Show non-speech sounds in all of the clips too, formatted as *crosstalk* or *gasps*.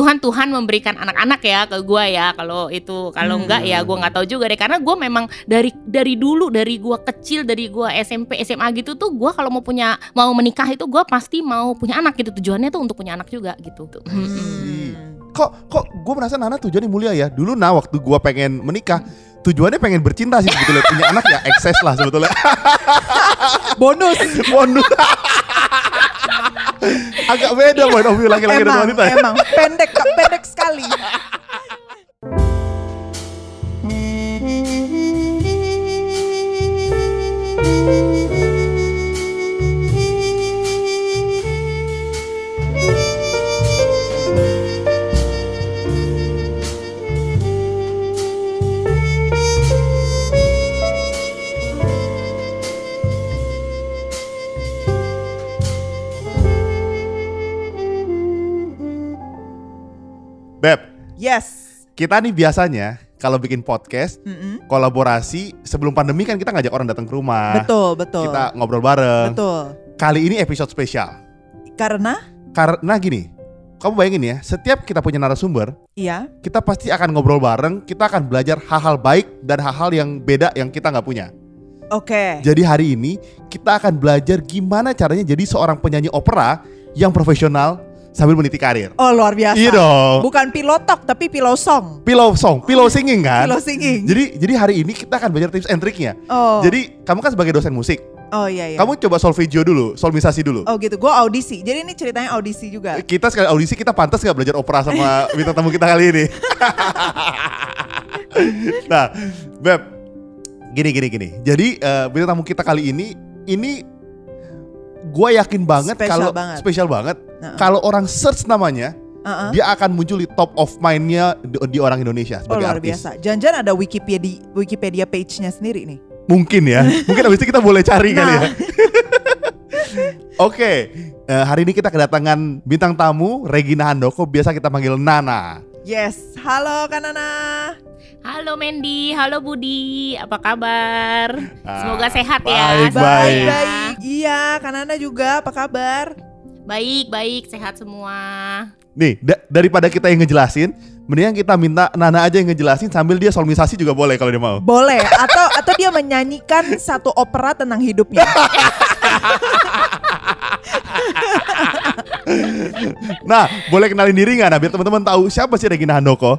Tuhan Tuhan memberikan anak-anak ya ke gue ya kalau itu kalau Hmm. enggak ya gue nggak tahu juga deh karena gue memang dari dari dulu dari gue kecil dari gue SMP SMA gitu tuh gue kalau mau punya mau menikah itu gue pasti mau punya anak gitu tujuannya tuh untuk punya anak juga gitu. Mm-mm. Hmm. Kok kok gue merasa Nana tujuannya mulia ya. Dulu nah waktu gue pengen menikah tujuannya pengen bercinta sih sebetulnya punya anak ya ekses lah sebetulnya Bonus. bonus *laughs* agak beda point of view laki-laki dan wanita ya. emang pendek pendek sekali. *laughs* Beb Yes. kita nih biasanya kalau bikin podcast Mm-mm. kolaborasi sebelum pandemi kan kita ngajak orang datang ke rumah Betul, betul. kita ngobrol bareng Betul. kali ini episode spesial Karena karena gini kamu bayangin ya setiap kita punya narasumber iya, kita pasti akan ngobrol bareng kita akan belajar hal-hal baik dan hal-hal yang beda yang kita nggak punya oke. Jadi hari ini kita akan belajar gimana caranya jadi seorang penyanyi opera yang profesional sambil meniti karir. Oh, luar biasa. Iya dong. Bukan pilotok tapi pillow song. Pillow song, pillow singing kan. Pillow singing. Jadi jadi hari ini kita akan belajar tips and triknya. oh. Jadi kamu kan sebagai dosen musik, Oh iya iya. kamu coba solfeggio dulu, solmisasi dulu. Oh gitu. Gue audisi. Jadi ini ceritanya audisi juga. Kita sekali audisi kita pantas nggak belajar opera sama *laughs* bintang tamu kita kali ini? *laughs* nah, Beb, gini gini gini. Jadi bintang tamu kita kali ini ini gue yakin banget kalau spesial banget Heeh. kalau orang search namanya Uh-uh. dia akan muncul di top of mind-nya di, di orang Indonesia Oh sebagai luar artis. biasa. Jangan-jangan ada Wikipedia Wikipedia page-nya sendiri nih. Mungkin ya. *laughs* Mungkin abis itu kita boleh cari kali ya. Nah. *laughs* Oke, eh, hari ini kita kedatangan bintang tamu Regina Handoko, biasa kita panggil Nana. Yes. Halo Kanana. Halo Mandy, halo Budi, apa kabar? Ah, Semoga sehat ya. baik, baik. baik. Iya, Kanana juga. Apa kabar? Baik, baik, sehat semua. Nih, da- daripada kita yang ngejelasin, mendingan kita minta Nana aja yang ngejelasin sambil dia solmisasi juga boleh kalau dia mau. Boleh. Atau atau dia menyanyikan satu opera tentang hidupnya. *laughs* Nah, boleh kenalin diri nggak? Nah, biar teman-teman tahu siapa sih Regina Handoko.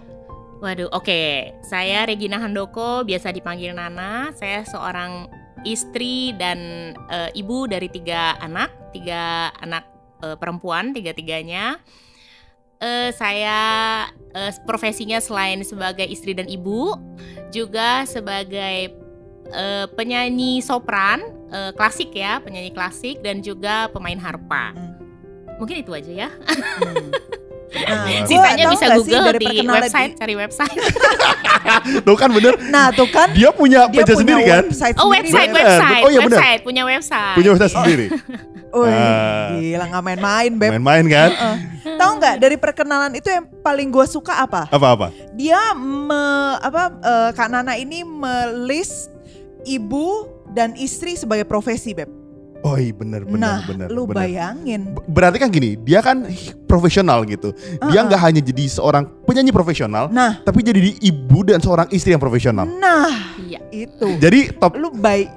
Waduh, oke. Saya Regina Handoko, biasa dipanggil Nana. Saya seorang istri dan eh, ibu dari tiga anak, tiga anak eh, perempuan, tiga-tiganya. Eh, saya eh, profesinya selain sebagai istri dan ibu, juga sebagai eh, penyanyi sopran eh, klasik ya, penyanyi klasik dan juga pemain harpa. Hmm. Mungkin itu aja ya. Hmm. Nah, gua Sisanya bisa sih Google dari di website, di- cari website. *laughs* Tuh kan bener, Nah, tuh kan dia punya dia page punya sendiri kan? website Oh sendiri. website, Bener. website, Oh, iya, bener. website, punya website. Punya website sendiri. *laughs* Wih, Ah. gila nggak main-main, Beb. Main-main kan? Heeh. Tahu nggak dari perkenalan itu yang paling gue suka apa? Apa-apa? Dia me, apa eh, Kak Nana ini melis ibu dan istri sebagai profesi, Beb. Oh iya bener, bener, nah, bener. lu bener. bayangin. Berarti kan gini, dia kan profesional gitu. Dia nggak hanya jadi seorang penyanyi profesional, Nah, tapi jadi di ibu dan seorang istri yang profesional. nah Iya. itu. Jadi top Lu baik.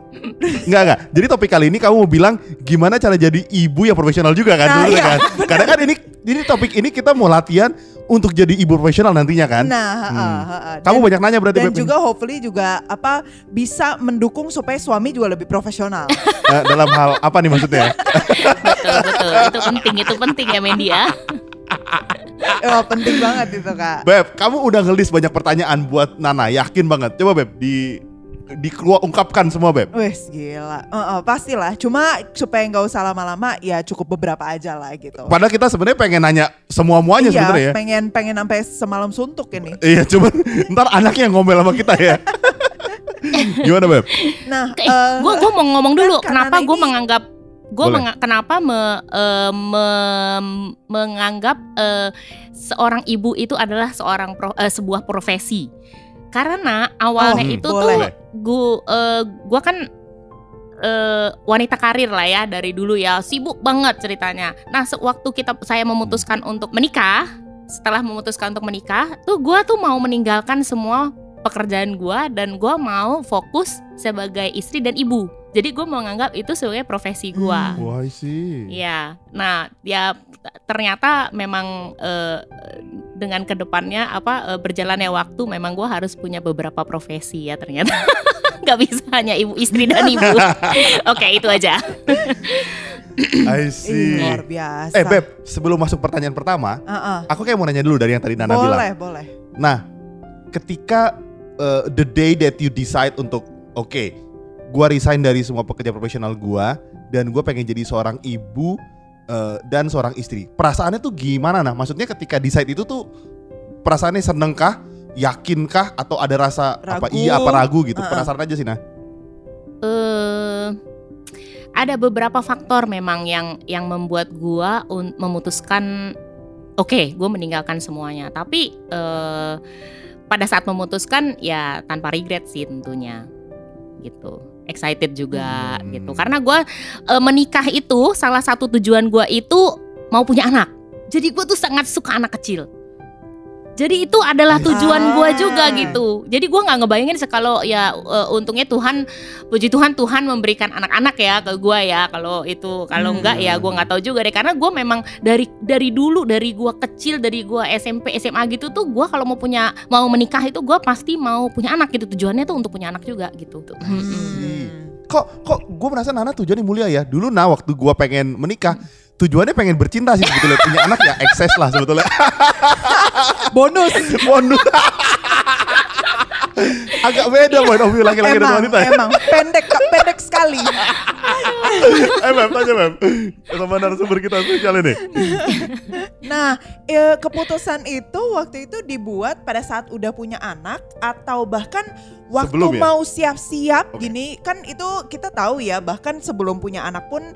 nggak nggak. Jadi topik kali ini kamu mau bilang gimana cara jadi ibu yang profesional juga kan? Nah, sebenarnya iya, kan? Karena kan ini ini topik ini kita mau latihan untuk jadi ibu profesional nantinya kan? Nah, heeh, Hmm. heeh. Kamu Dan- banyak nanya berarti dan Beb, juga hopefully juga apa bisa mendukung supaya suami juga lebih profesional. Eh, dalam hal apa nih maksudnya? *laughs* betul betul itu penting itu penting ya Mendy ya. Oh, penting banget itu kak. Beb, kamu udah ngelis banyak pertanyaan buat Nana, yakin banget. Coba Beb di dikeluar ungkapkan semua Beb. Wes gila, Heeh, pastilah. Cuma supaya nggak usah lama-lama, ya cukup beberapa aja lah gitu. Padahal kita sebenarnya pengen nanya semua muanya iya, sebenarnya ya. pengen pengen sampai semalam suntuk ini. Iya, cuman *laughs* ntar anaknya yang ngomel sama kita ya. *laughs* Gimana Beb? Nah, Eh, eh, gue gue mau ngomong dulu kan kenapa karena gue ini- menganggap gue menga- kenapa me- eh, me- menganggap eh, seorang ibu itu adalah seorang pro- eh, sebuah profesi? Karena awalnya Oh, itu boleh. tuh gue gue kan eh, wanita karir lah ya dari dulu ya. Sibuk banget ceritanya. Nah sewaktu kita saya memutuskan untuk menikah setelah memutuskan untuk menikah tuh gue tuh mau meninggalkan semua pekerjaan gue dan gue mau fokus sebagai istri dan ibu jadi gue mau nganggap itu sebagai profesi gue Hmm. Wah sih. Iya, nah ya ternyata memang eh, dengan ke depannya apa eh, berjalannya waktu memang gue harus punya beberapa profesi ya ternyata *laughs* nggak bisa hanya ibu istri dan ibu. *laughs* Oke itu aja. I see. luar biasa. Eh Beb, sebelum masuk pertanyaan pertama, Heeh. aku kayak mau nanya dulu dari yang tadi Nana bilang. boleh, boleh. Nah, ketika uh, the day that you decide untuk oke, gua resign dari semua pekerja profesional gua dan gua pengen jadi seorang ibu uh, dan seorang istri. Perasaannya tuh gimana nah? Maksudnya ketika decide itu tuh perasaannya senengkah, yakinkah atau ada rasa apa Ragu. iya apa ragu gitu? Uh-uh. Penasaran aja sih nah. eh ada beberapa faktor memang yang yang membuat gua un- memutuskan oke gue meninggalkan semuanya tapi eh pada saat memutuskan ya tanpa regret sih tentunya gitu excited juga Hmm. gitu karena gua eh, menikah itu salah satu tujuan gua itu mau punya anak. Jadi gue tuh sangat suka anak kecil jadi itu adalah tujuan gua juga Ah. gitu. Jadi gua nggak ngebayangin kalau ya eh, untungnya Tuhan puji Tuhan Tuhan memberikan anak-anak ya ke gua ya kalau itu kalau Hmm. enggak ya gua nggak tahu juga deh karena gua memang dari dari dulu dari gua kecil dari gua SMP SMA gitu tuh gua kalau mau punya mau menikah itu gua pasti mau punya anak gitu tujuannya tuh untuk punya anak juga gitu. See. Kok kok gue merasa Nana tujuannya mulia ya. Dulu nah waktu gua pengen menikah, tujuannya pengen bercinta sih sebetulnya. Punya anak ya ekses lah sebetulnya. *laughs* Bonus. Bonus. Agak beda point of view laki-laki dan wanita ya. emang pendek pendek sekali. eh Beb, tanya Beb. Sama narasumber kita spesial ini. Nah, eh, keputusan itu waktu itu dibuat pada saat udah punya anak atau bahkan waktu Sebelum ya? mau siap-siap Oke. gini kan itu kita tahu ya bahkan sebelum punya anak pun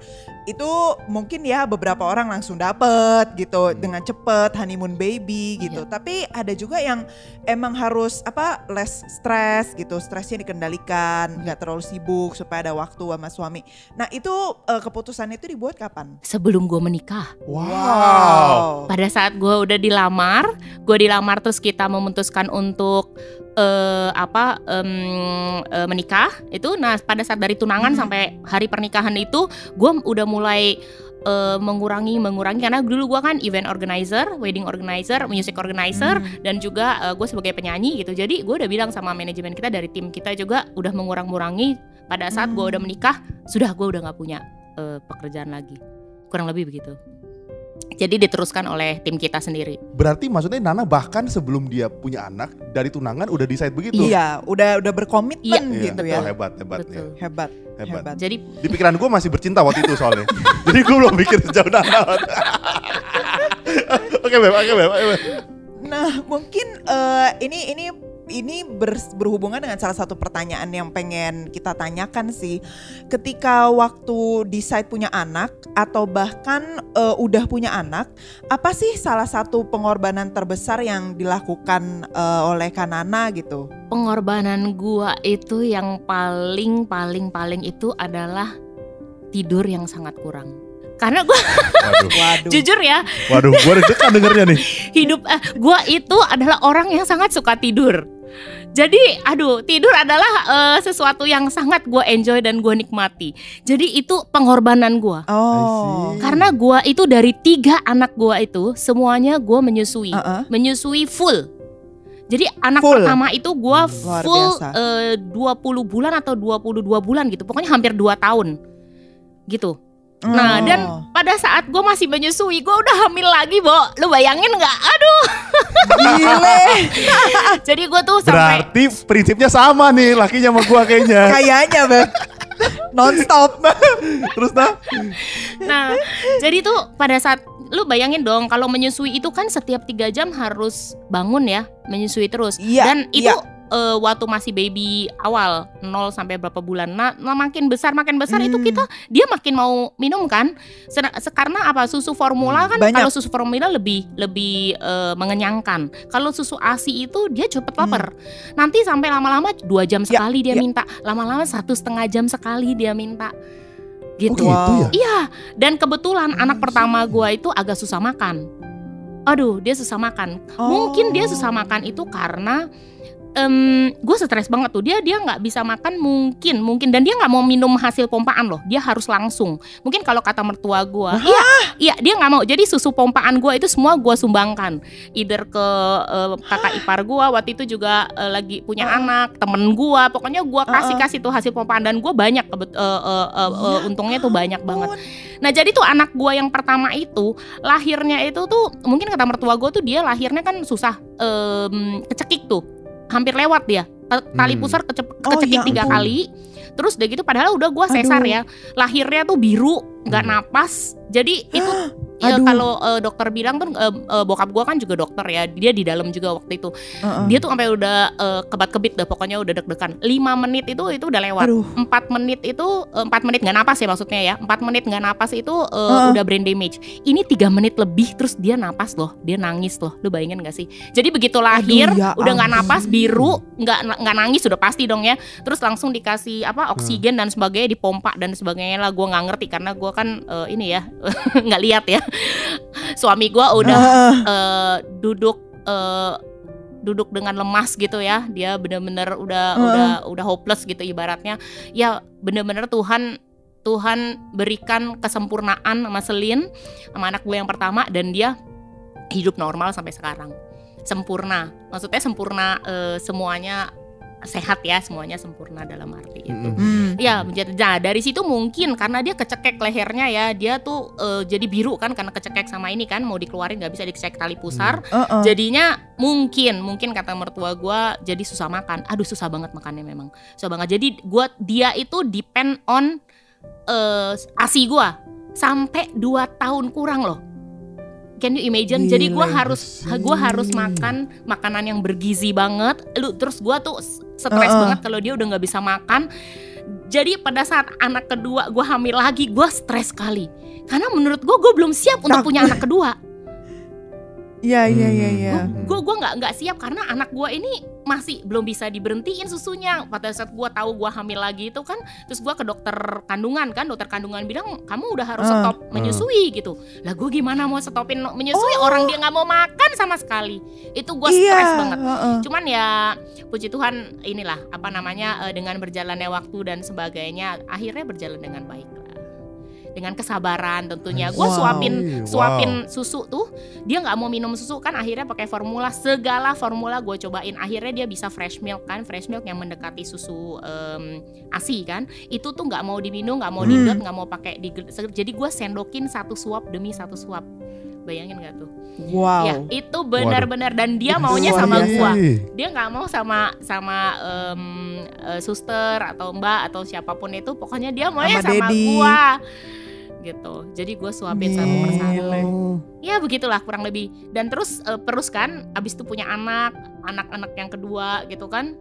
itu mungkin ya beberapa orang langsung dapet gitu Hmm. dengan cepet honeymoon baby gitu. Tapi ada juga yang emang harus apa less stress gitu, stresnya dikendalikan, nggak terlalu sibuk supaya ada waktu sama suami. Nah itu eh, keputusan itu dibuat kapan? Sebelum gua menikah Wow. pada saat gue udah dilamar, gue dilamar terus kita memutuskan untuk eh, apa em, eh, menikah itu, nah pada saat dari tunangan Hmm. sampai hari pernikahan itu, gue udah mulai eh, mengurangi mengurangi karena dulu gue kan event organizer, wedding organizer, music organizer, Hmm. dan juga gue sebagai penyanyi gitu. Jadi gue udah bilang sama manajemen kita dari tim kita juga udah mengurang-ngurangi pada saat gue Hmm. udah menikah, sudah gue udah nggak punya eh, pekerjaan lagi, kurang lebih begitu. Jadi diteruskan oleh tim kita sendiri. Berarti maksudnya Nana bahkan sebelum dia punya anak dari tunangan udah decide begitu. Iya, udah udah berkomitmen Iya, gitu betul. ya. hebat hebat Betul. ya. Hebat, Hebat. hebat. Jadi Di pikiran gue masih bercinta waktu itu soalnya. *laughs* Jadi gue belum mikir sejauh Nana. *laughs* Oke Beb, oke Beb, oke. Nah, mungkin eh, ini ini ini ber- berhubungan dengan salah satu pertanyaan yang pengen kita tanyakan sih. Ketika waktu decide punya anak atau bahkan eh, udah punya anak, apa sih salah satu pengorbanan terbesar yang dilakukan eh, oleh Kanana gitu? pengorbanan gua itu yang paling paling paling itu adalah tidur yang sangat kurang. Karena Waduh. jujur ya, waduh, gue deg-degan dengernya nih. *laughs* hidup eh, gua itu adalah orang yang sangat suka tidur. Jadi, aduh, tidur adalah eh, sesuatu yang sangat gue enjoy dan gue nikmati. Jadi itu pengorbanan gua. Oh. Karena gua itu dari tiga anak gua itu semuanya gua menyusui, Uh-uh. menyusui full. Jadi anak Full. pertama itu gua Luar full eh, 20 bulan atau 22 bulan gitu. Pokoknya hampir 2 tahun. Gitu. Nah, Oh. dan pada saat gue masih menyusui, gue udah hamil lagi, Bo. Lu bayangin nggak? Aduh. Gile. *laughs* Jadi gue tuh sampai Berarti prinsipnya sama nih lakinya sama gue kayaknya. *laughs* Kayaknya, Beb. Nonstop. Terus nah, Nah, jadi tuh pada saat lu bayangin dong kalau menyusui itu kan setiap tiga jam harus bangun ya menyusui terus Iya, dan itu iya. Eh, waktu masih baby awal 0 sampai berapa bulan nah, nah, makin besar makin besar itu Hmm. kita dia makin mau minum kan se- karena apa susu formula kan Banyak. kalau susu formula lebih lebih eh, mengenyangkan kalau susu asi itu dia cepet lapar nanti sampai lama-lama dua jam Hmm. Ya, sekali dia ya. minta lama-lama satu setengah jam sekali dia minta oh gitu gitu ya? Iya, dan kebetulan anak pertama gua itu agak susah makan. aduh dia susah makan. Oh. Mungkin dia susah makan itu karena em gue stres banget tuh. Dia dia nggak bisa makan mungkin mungkin. Dan dia nggak mau minum hasil pompaan loh. Dia harus langsung. Mungkin kalau kata mertua gue iya iya dia nggak mau. Jadi susu pompaan gue itu semua gue sumbangkan. Either ke eh, kakak ipar gue waktu itu juga eh, lagi punya Ah. anak temen gue pokoknya gue kasih kasih tuh hasil pompaan. Dan gue banyak kebet- eh, eh, eh, eh, Ya untungnya tuh banyak banget. Nah jadi tuh anak gua yang pertama itu lahirnya itu tuh mungkin kata mertua gua tuh dia lahirnya kan susah em, kecekik tuh hampir lewat dia tali Hmm. pusar kece- Oh, kecekik ya tiga ampun. kali terus udah gitu padahal udah gua sesar Aduh. ya lahirnya tuh biru nggak Hmm. napas jadi itu *gasps* ya, Aduh. kalau eh, dokter bilang tuh eh, eh, bokap gua kan juga dokter ya dia di dalam juga waktu itu. Heeh. dia tuh sampai udah eh, kebat-kebit dah pokoknya udah deg-degan. 5 menit itu itu udah lewat. Aduh. empat menit itu empat menit nggak napas ya maksudnya ya. Empat menit nggak napas itu eh, Heeh. udah brain damage. Ini tiga menit lebih terus dia napas loh. Dia nangis loh. Lu bayangin gak sih? Jadi begitu lahir ya udah nggak napas biru nggak nggak nangis sudah pasti dong ya. Terus langsung dikasih apa oksigen dan sebagainya dipompa dan sebagainya lah. Gue nggak ngerti karena gue kan eh, ini ya *laughs* nggak lihat ya suami gue udah Heeh. eh, duduk eh, duduk dengan lemas gitu ya dia bener-bener udah Heeh. udah udah hopeless gitu ibaratnya ya bener-bener Tuhan Tuhan berikan kesempurnaan sama Selin sama anak gue yang pertama dan dia hidup normal sampai sekarang sempurna maksudnya sempurna eh, semuanya sehat ya semuanya sempurna dalam arti itu Mm-mm. Hmm. Ya, menjadi nah, dari situ mungkin karena dia kecekek lehernya ya, dia tuh eh, jadi biru kan karena kecekek sama ini kan mau dikeluarin nggak bisa dicek tali pusar. Heeh. Jadinya mungkin mungkin kata mertua gua jadi susah makan. Aduh susah banget makannya memang. Susah banget. Jadi gua dia itu depend on eh ASI gua sampai 2 tahun kurang loh. Can you imagine? Jadi gua Gile. harus gua harus makan makanan yang bergizi banget. Lu terus gua tuh stres Uh-uh. banget kalau dia udah nggak bisa makan. Jadi pada saat anak kedua gua hamil lagi, gua stres sekali. Karena menurut gua gua belum siap untuk punya anak kedua. Iya iya iya iya. Hmm. Gue gua nggak nggak siap karena anak gua ini masih belum bisa diberhentiin susunya. Pada saat gua tahu gua hamil lagi itu kan, terus gua ke dokter kandungan kan, dokter kandungan bilang kamu udah harus Uh. stop menyusui gitu. Lah gue gimana mau stopin menyusui orang dia nggak mau makan sama sekali. Itu gua iya. stres banget. heeh. Cuman ya puji Tuhan inilah apa namanya eh, dengan berjalannya waktu dan sebagainya akhirnya berjalan dengan baik. Dengan kesabaran tentunya. Gue Wow. suapin Wow. suapin susu tuh dia nggak mau minum susu kan akhirnya pakai formula segala formula gue cobain akhirnya dia bisa fresh milk kan fresh milk yang mendekati susu em, asi kan itu tuh nggak mau diminum nggak mau Hmm. didot nggak mau pakai di jadi gue sendokin satu suap demi satu suap bayangin nggak tuh? Wow. ya itu benar-benar dan dia maunya sama gua. dia nggak mau sama sama em, eh, suster atau mbak atau siapa pun itu. Pokoknya dia maunya Sama sama, daddy. gua. Gitu. Jadi gue suapin satu persatu ya begitulah kurang lebih. Dan terus eh, terus kan abis itu punya anak anak-anak yang kedua gitu kan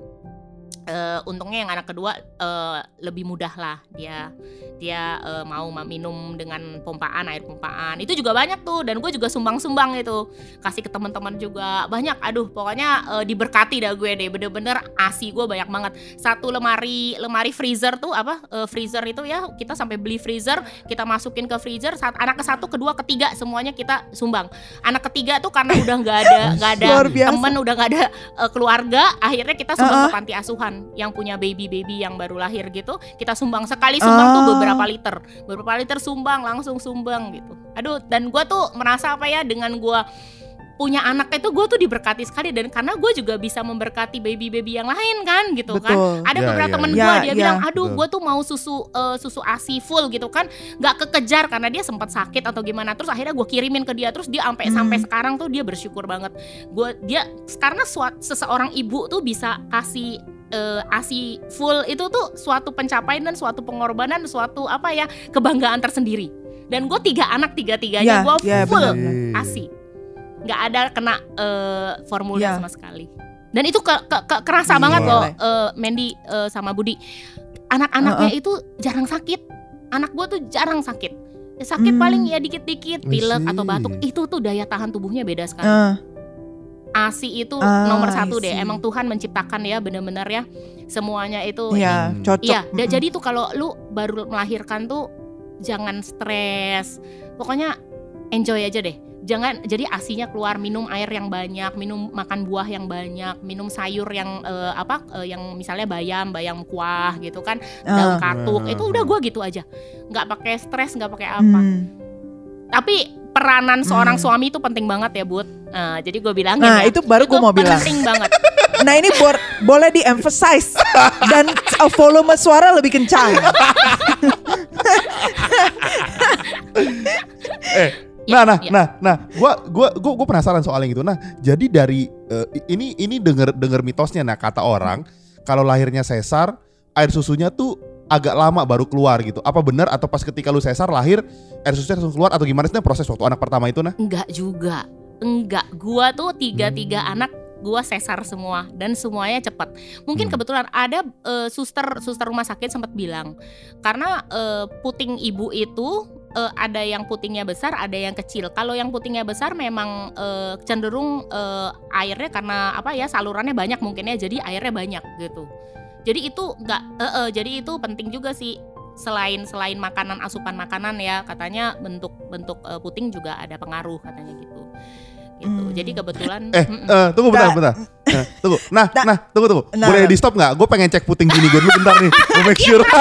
Eh, untungnya yang anak kedua eh, lebih mudah lah. Dia dia eh, mau ma- minum dengan pompaan air pompaan. Itu juga banyak tuh dan gue juga sumbang-sumbang itu. Kasih ke teman-teman juga banyak. Aduh pokoknya eh, diberkati dah gue deh. Bener-bener asi gue banyak banget. Satu lemari lemari freezer tuh apa eh, freezer itu ya kita sampai beli freezer kita masukin ke freezer. Saat anak ke satu kedua ketiga semuanya kita sumbang. Anak ketiga tuh karena udah nggak ada nggak ada temen udah nggak ada eh, keluarga akhirnya kita sumbang Uh-uh. ke panti asuhan yang punya baby baby yang baru lahir gitu kita sumbang sekali sumbang tuh Ah. beberapa liter beberapa liter sumbang langsung sumbang gitu aduh dan gua tuh merasa apa ya dengan gua punya anak itu gue tuh diberkati sekali dan karena gue juga bisa memberkati baby baby yang lain kan gitu kan Betul. ada Ya, beberapa ya, temen ya. gue Ya, dia ya. bilang aduh gue tuh mau susu eh, susu asi full gitu kan nggak kekejar karena dia sempat sakit atau gimana terus akhirnya gue kirimin ke dia terus dia sampai Hmm. sampai sekarang tuh dia bersyukur banget gue dia karena suat, seseorang ibu tuh bisa kasih eh, asi full itu tuh suatu pencapaian dan suatu pengorbanan suatu apa ya kebanggaan tersendiri. Dan gue tiga anak tiga tiganya Ya, gue ya, full benar. asi. Nggak ada kena eh, formulir Ya. sama sekali. Dan itu ke, ke- ke- kerasa Gila. banget loh eh, Mandy eh, sama Budi. Anak-anaknya itu jarang sakit. Anak gue tuh jarang sakit. Sakit Hmm. paling ya dikit-dikit pilek atau batuk. Itu tuh daya tahan tubuhnya beda sekali. Eh, asi itu Ah, nomor satu deh emang Tuhan menciptakan ya bener-bener ya semuanya itu ya, Hmm. cocok. Iya, Mm-mm. jadi tuh kalau lu baru melahirkan tuh jangan stres. Pokoknya enjoy aja deh. jangan jadi asinya keluar minum air yang banyak minum makan buah yang banyak minum sayur yang eh, apa eh, yang misalnya bayam bayam kuah gitu kan daun Ah. katuk Hmm. itu udah gua gitu aja nggak pakai stres nggak pakai apa Hmm. Tapi peranan seorang Hmm. suami itu penting banget ya bud nah, jadi gue bilangin Nah ya, itu baru gue mau bilang. penting banget *laughs* Nah ini bor- boleh di emphasize dan uh, volume suara lebih kencang. *laughs* eh Ya, nah nah ya. nah nah gua gua gua gua penasaran soal yang itu nah jadi dari eh, ini ini denger denger mitosnya nah kata orang kalau lahirnya sesar air susunya tuh agak lama baru keluar gitu. Apa benar atau pas ketika lu sesar lahir air susunya langsung keluar atau gimana sih proses waktu anak pertama itu nah enggak juga. Enggak. Gua tuh tiga tiga Hmm. anak gua sesar semua dan semuanya cepat mungkin Hmm. kebetulan ada eh, suster suster rumah sakit sempat bilang karena eh, puting ibu itu eh, ada yang putingnya besar ada yang kecil. Kalau yang putingnya besar memang eh, cenderung eh, airnya karena apa ya salurannya banyak mungkinnya jadi airnya banyak gitu jadi itu enggak eh, eh, jadi itu penting juga sih. Selain selain makanan asupan makanan ya katanya bentuk bentuk eh, puting juga ada pengaruh katanya gitu. Gitu. Hmm. jadi kebetulan eh mm-mm. eh, tunggu bentar Nah, bentar. Eh, tunggu. Nah Nah, nah tunggu tunggu. Nah, boleh nah. di stop nggak? Gue pengen cek puting gini gue dulu bentar nih. Gue make sure. *laughs*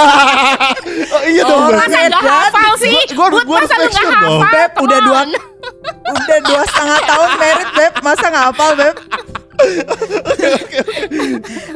Oh iya dong Oh, berarti masa nggak hafal sih? Gua- Bud, gua harus make nggak sure dong. hafal? Beb, udah Come dua-. *laughs* Udah dua setengah tahun merit beb, masa nggak hafal beb?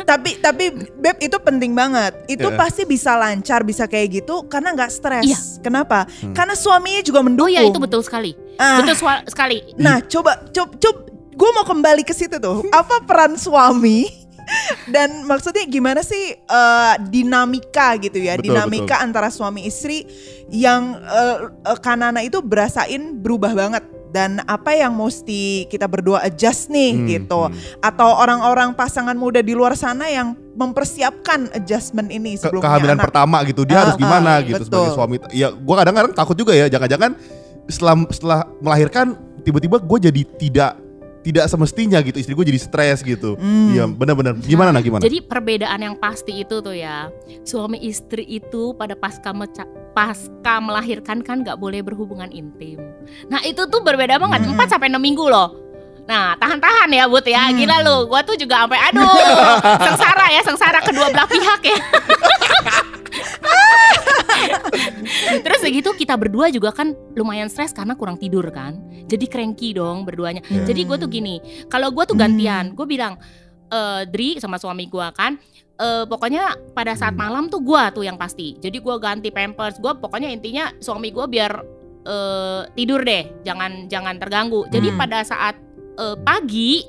Tapi tapi beb itu penting banget. Itu Iya. pasti bisa lancar, bisa kayak gitu karena nggak stres. Iya. Kenapa? Hmm. Karena suaminya juga oh mendukung. iya itu betul sekali Ah, betul sekali Nah, coba coba coba gue mau kembali ke situ tuh. Apa peran suami? *laughs* Dan maksudnya gimana sih eh, dinamika gitu ya, Betul, dinamika antara suami istri yang eh, eh, Kanana itu berasain berubah banget dan apa yang mesti kita berdua adjust nih Hmm, gitu. hmm. Atau orang-orang pasangan muda di luar sana yang mempersiapkan adjustment ini Ke- sebelum kehamilan punya anak. pertama gitu dia Ah, harus gimana ah, gitu betul. sebagai suami ya gue kadang-kadang takut juga ya jangan-jangan setelah setelah melahirkan tiba-tiba gue jadi tidak tidak semestinya gitu istri gue jadi stres gitu Hmm. iya benar-benar gimana nah gimana Jadi perbedaan yang pasti itu tuh ya, suami istri itu pada pasca pasca melahirkan kan nggak boleh berhubungan intim. Nah itu tuh berbeda banget, Hmm. 4 sampai 6 minggu loh. Nah tahan-tahan ya Bud ya, Hmm. gila lu, gua tuh juga sampai aduh *laughs* sengsara ya, sengsara kedua belah pihak ya. *laughs* Terus segitu kita berdua juga kan lumayan stres karena kurang tidur kan. Jadi cranky dong berduanya. Iya. Jadi gue tuh gini, kalau gue tuh Hmm. gantian, gue bilang eh Dri sama suami gue kan, eh pokoknya pada saat Hmm. malam tuh gue tuh yang pasti. Jadi gue ganti pampers, gue pokoknya intinya suami gue biar eh tidur deh, jangan jangan terganggu. Jadi Hmm. pada saat eh, pagi,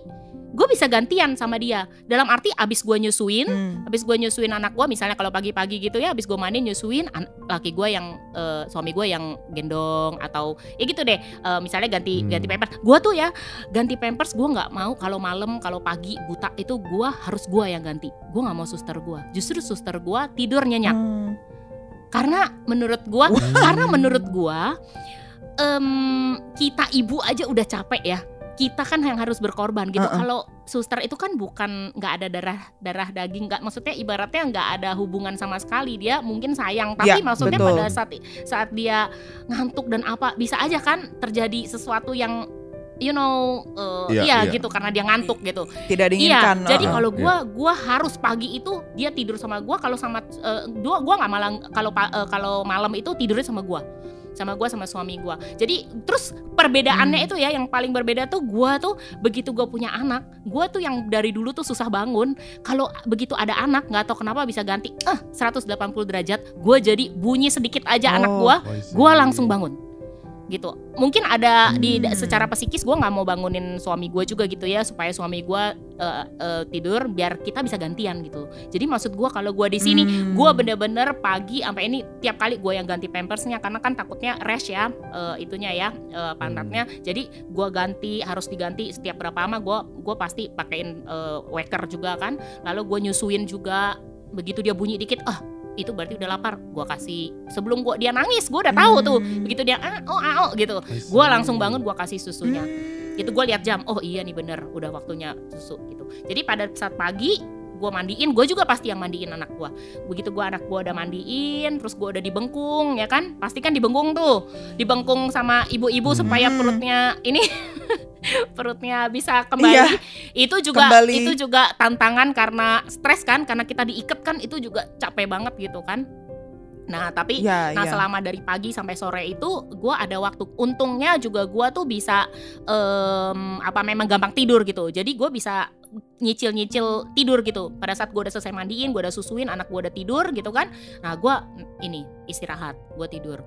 gue bisa gantian sama dia. Dalam arti abis gue nyusuin, Hmm. habis gue nyusuin anak gue misalnya kalau pagi-pagi gitu ya habis gue mandi nyusuin laki gue yang eh, suami gue yang gendong atau ya gitu deh Eh, misalnya ganti Hmm. ganti pampers gue tuh ya ganti pampers gue nggak mau kalau malam kalau pagi buta itu gue harus gue yang ganti gue nggak mau suster gue justru suster gue tidur nyenyak Hmm. karena menurut gue karena menurut gue em, kita ibu aja udah capek ya kita kan yang harus berkorban gitu Uh-uh. kalau suster itu kan bukan nggak ada darah darah daging nggak maksudnya ibaratnya nggak ada hubungan sama sekali dia mungkin sayang tapi Ya, maksudnya betul. pada saat saat dia ngantuk dan apa bisa aja kan terjadi sesuatu yang you know uh, Iya, iya, iya. gitu karena dia ngantuk gitu Tidak diinginkan. Iya, jadi uh-uh. kalau gua gua harus pagi itu dia tidur sama gua kalau sama eh, dua gua nggak malam kalau eh, kalau malam itu tidurnya sama gua. Sama gua sama suami gua. Jadi terus perbedaannya Hmm. itu ya yang paling berbeda tuh gua tuh begitu gua punya anak, gua tuh yang dari dulu tuh susah bangun. Kalau begitu ada anak nggak tahu kenapa bisa ganti eh 180 derajat, gua jadi bunyi sedikit aja anak Oh. gua, gua langsung bangun gitu. Mungkin ada di Hmm. secara psikis gue nggak mau bangunin suami gue juga gitu ya supaya suami gue eh, eh, tidur biar kita bisa gantian gitu. Jadi maksud gue kalau gue di sini Hmm. gue bener-bener pagi sampai ini tiap kali gue yang ganti pampersnya karena kan takutnya rash ya eh, itunya ya eh, pantatnya. Jadi gue ganti harus diganti setiap berapa lama gue gue pasti pakein eh, waker juga kan. Lalu gue nyusuin juga begitu dia bunyi dikit ah itu berarti udah lapar. Gue kasih sebelum gua dia nangis gue udah tahu tuh. Hmm. begitu dia ah oh ah oh gitu. Gue langsung bangun gue kasih susunya. Hmm. itu gue lihat jam oh iya nih bener udah waktunya susu gitu. Jadi pada saat pagi gue mandiin gue juga pasti yang mandiin anak gue begitu gue anak gue udah mandiin terus gue udah dibengkung ya kan? Pasti kan dibengkung tuh. Dibengkung sama ibu-ibu supaya Hmm. perutnya ini *laughs* perutnya bisa kembali. Iya, itu juga kembali. itu juga tantangan karena stres kan? Karena kita diikat kan itu juga capek banget gitu kan? Nah tapi Iya, Nah iya. selama dari pagi sampai sore itu gue ada waktu. Untungnya juga gue tuh bisa em, apa memang gampang tidur gitu. Jadi gue bisa nyicil-nyicil tidur gitu pada saat gue udah selesai mandiin gue udah susuin anak gue udah tidur gitu kan nah gue ini istirahat gue tidur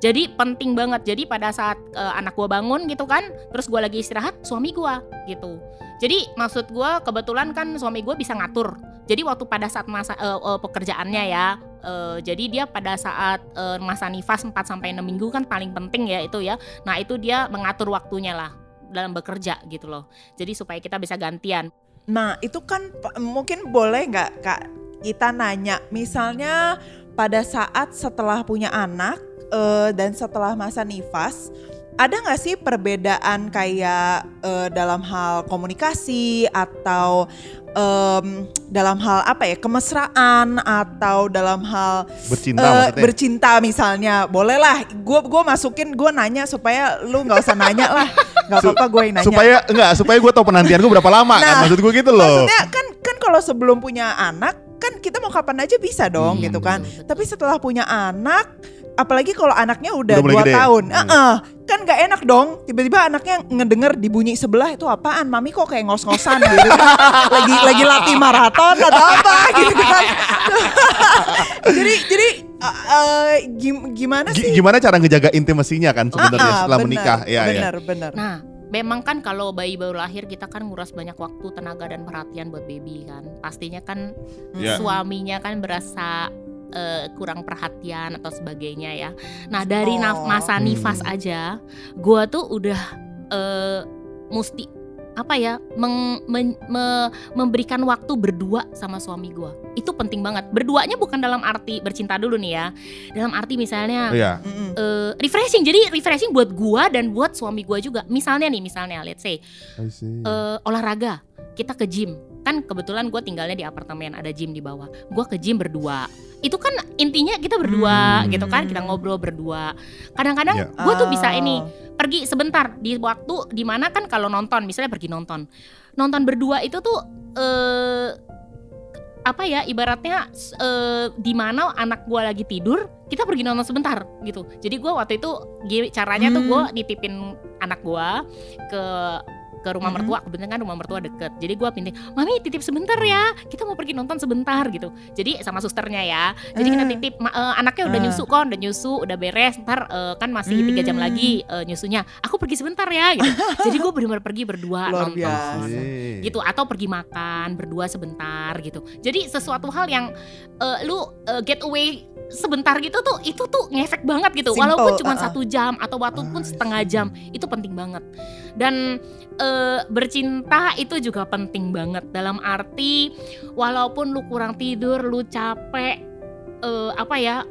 jadi penting banget jadi pada saat eh, anak gue bangun gitu kan terus gue lagi istirahat suami gue gitu jadi maksud gue kebetulan kan suami gue bisa ngatur jadi waktu pada saat masa eh, eh, pekerjaannya ya Eh, jadi dia pada saat eh, masa nifas 4 sampai 6 minggu kan paling penting ya itu ya. Nah, itu dia mengatur waktunya lah dalam bekerja gitu loh. Jadi supaya kita bisa gantian. Nah itu kan mungkin boleh nggak kak? Kita nanya misalnya pada saat setelah punya anak eh, dan setelah masa nifas ada nggak sih perbedaan kayak eh, dalam hal komunikasi atau em, dalam hal apa ya kemesraan atau dalam hal Bercinta maksudnya. bercinta misalnya bolehlah gue gue masukin gue nanya supaya lu nggak usah nanya lah nggak apa-apa gue nanya supaya enggak supaya gue tahu penantian gue berapa lama kan Nah, maksud gue gitu loh Maksudnya kan kan kalau sebelum punya anak kan kita mau kapan aja bisa dong Hmm. gitu kan. Betul. Tapi setelah punya anak apalagi kalau anaknya udah, Udah mulai dua gede. tahun, Hmm. eh-eh, kan gak enak dong. Tiba-tiba anaknya ngedenger di bunyi sebelah itu apaan? Mami kok kayak ngos-ngosan gitu kan? *laughs* lagi lagi latih maraton atau apa *laughs* gitu kan? *laughs* jadi jadi gim- gimana Gi- sih? gimana cara ngejaga intimasinya kan sebenarnya Ah, ah, setelah bener, menikah ya ya bener bener. Nah, memang kan kalau bayi baru lahir kita kan nguras banyak waktu, tenaga dan perhatian buat baby kan. Pastinya kan Ya. suaminya kan berasa eh, kurang perhatian atau sebagainya ya. Nah, dari Oh. naf- masa Hmm. nifas aja gua tuh udah eh, mesti apa ya meng- men- me- memberikan waktu berdua sama suami gua itu penting banget berduanya bukan dalam arti bercinta dulu nih ya dalam arti misalnya Iya. Mm-mm. eh, refreshing jadi refreshing buat gua dan buat suami gua juga misalnya nih misalnya let's say I see. eh, olahraga kita ke gym kan kebetulan gue tinggalnya di apartemen ada gym di bawah gue ke gym berdua itu kan intinya kita berdua Hmm. gitu kan kita ngobrol berdua kadang-kadang Ya. gue tuh bisa Oh. ini pergi sebentar di waktu di mana kan kalau nonton misalnya pergi nonton nonton berdua itu tuh eh apa ya ibaratnya eh di mana anak gua lagi tidur kita pergi nonton sebentar gitu jadi gua waktu itu caranya tuh Hmm. gua nitipin anak gua ke ke rumah Mhm. mertua kebetulan kan rumah mertua deket jadi gua pindah mami titip sebentar ya kita mau pergi nonton sebentar gitu jadi sama susternya ya jadi kita Eh. titip ma- eh, anaknya udah Eh. nyusu kok udah nyusu udah beres ntar eh, kan masih tiga jam Hmm. lagi eh, nyusunya aku pergi sebentar ya gitu *laughs* jadi gue benar-benar pergi berdua Luar nonton biasa. Iya. gitu atau pergi makan berdua sebentar gitu jadi sesuatu hal yang eh, lu eh, get away sebentar gitu tuh itu tuh ngefek banget gitu Simple, walaupun cuma uh-uh. satu jam atau walaupun I setengah see. jam itu penting banget dan eh, bercinta itu juga penting banget. Dalam arti walaupun lu kurang tidur lu capek eh, apa ya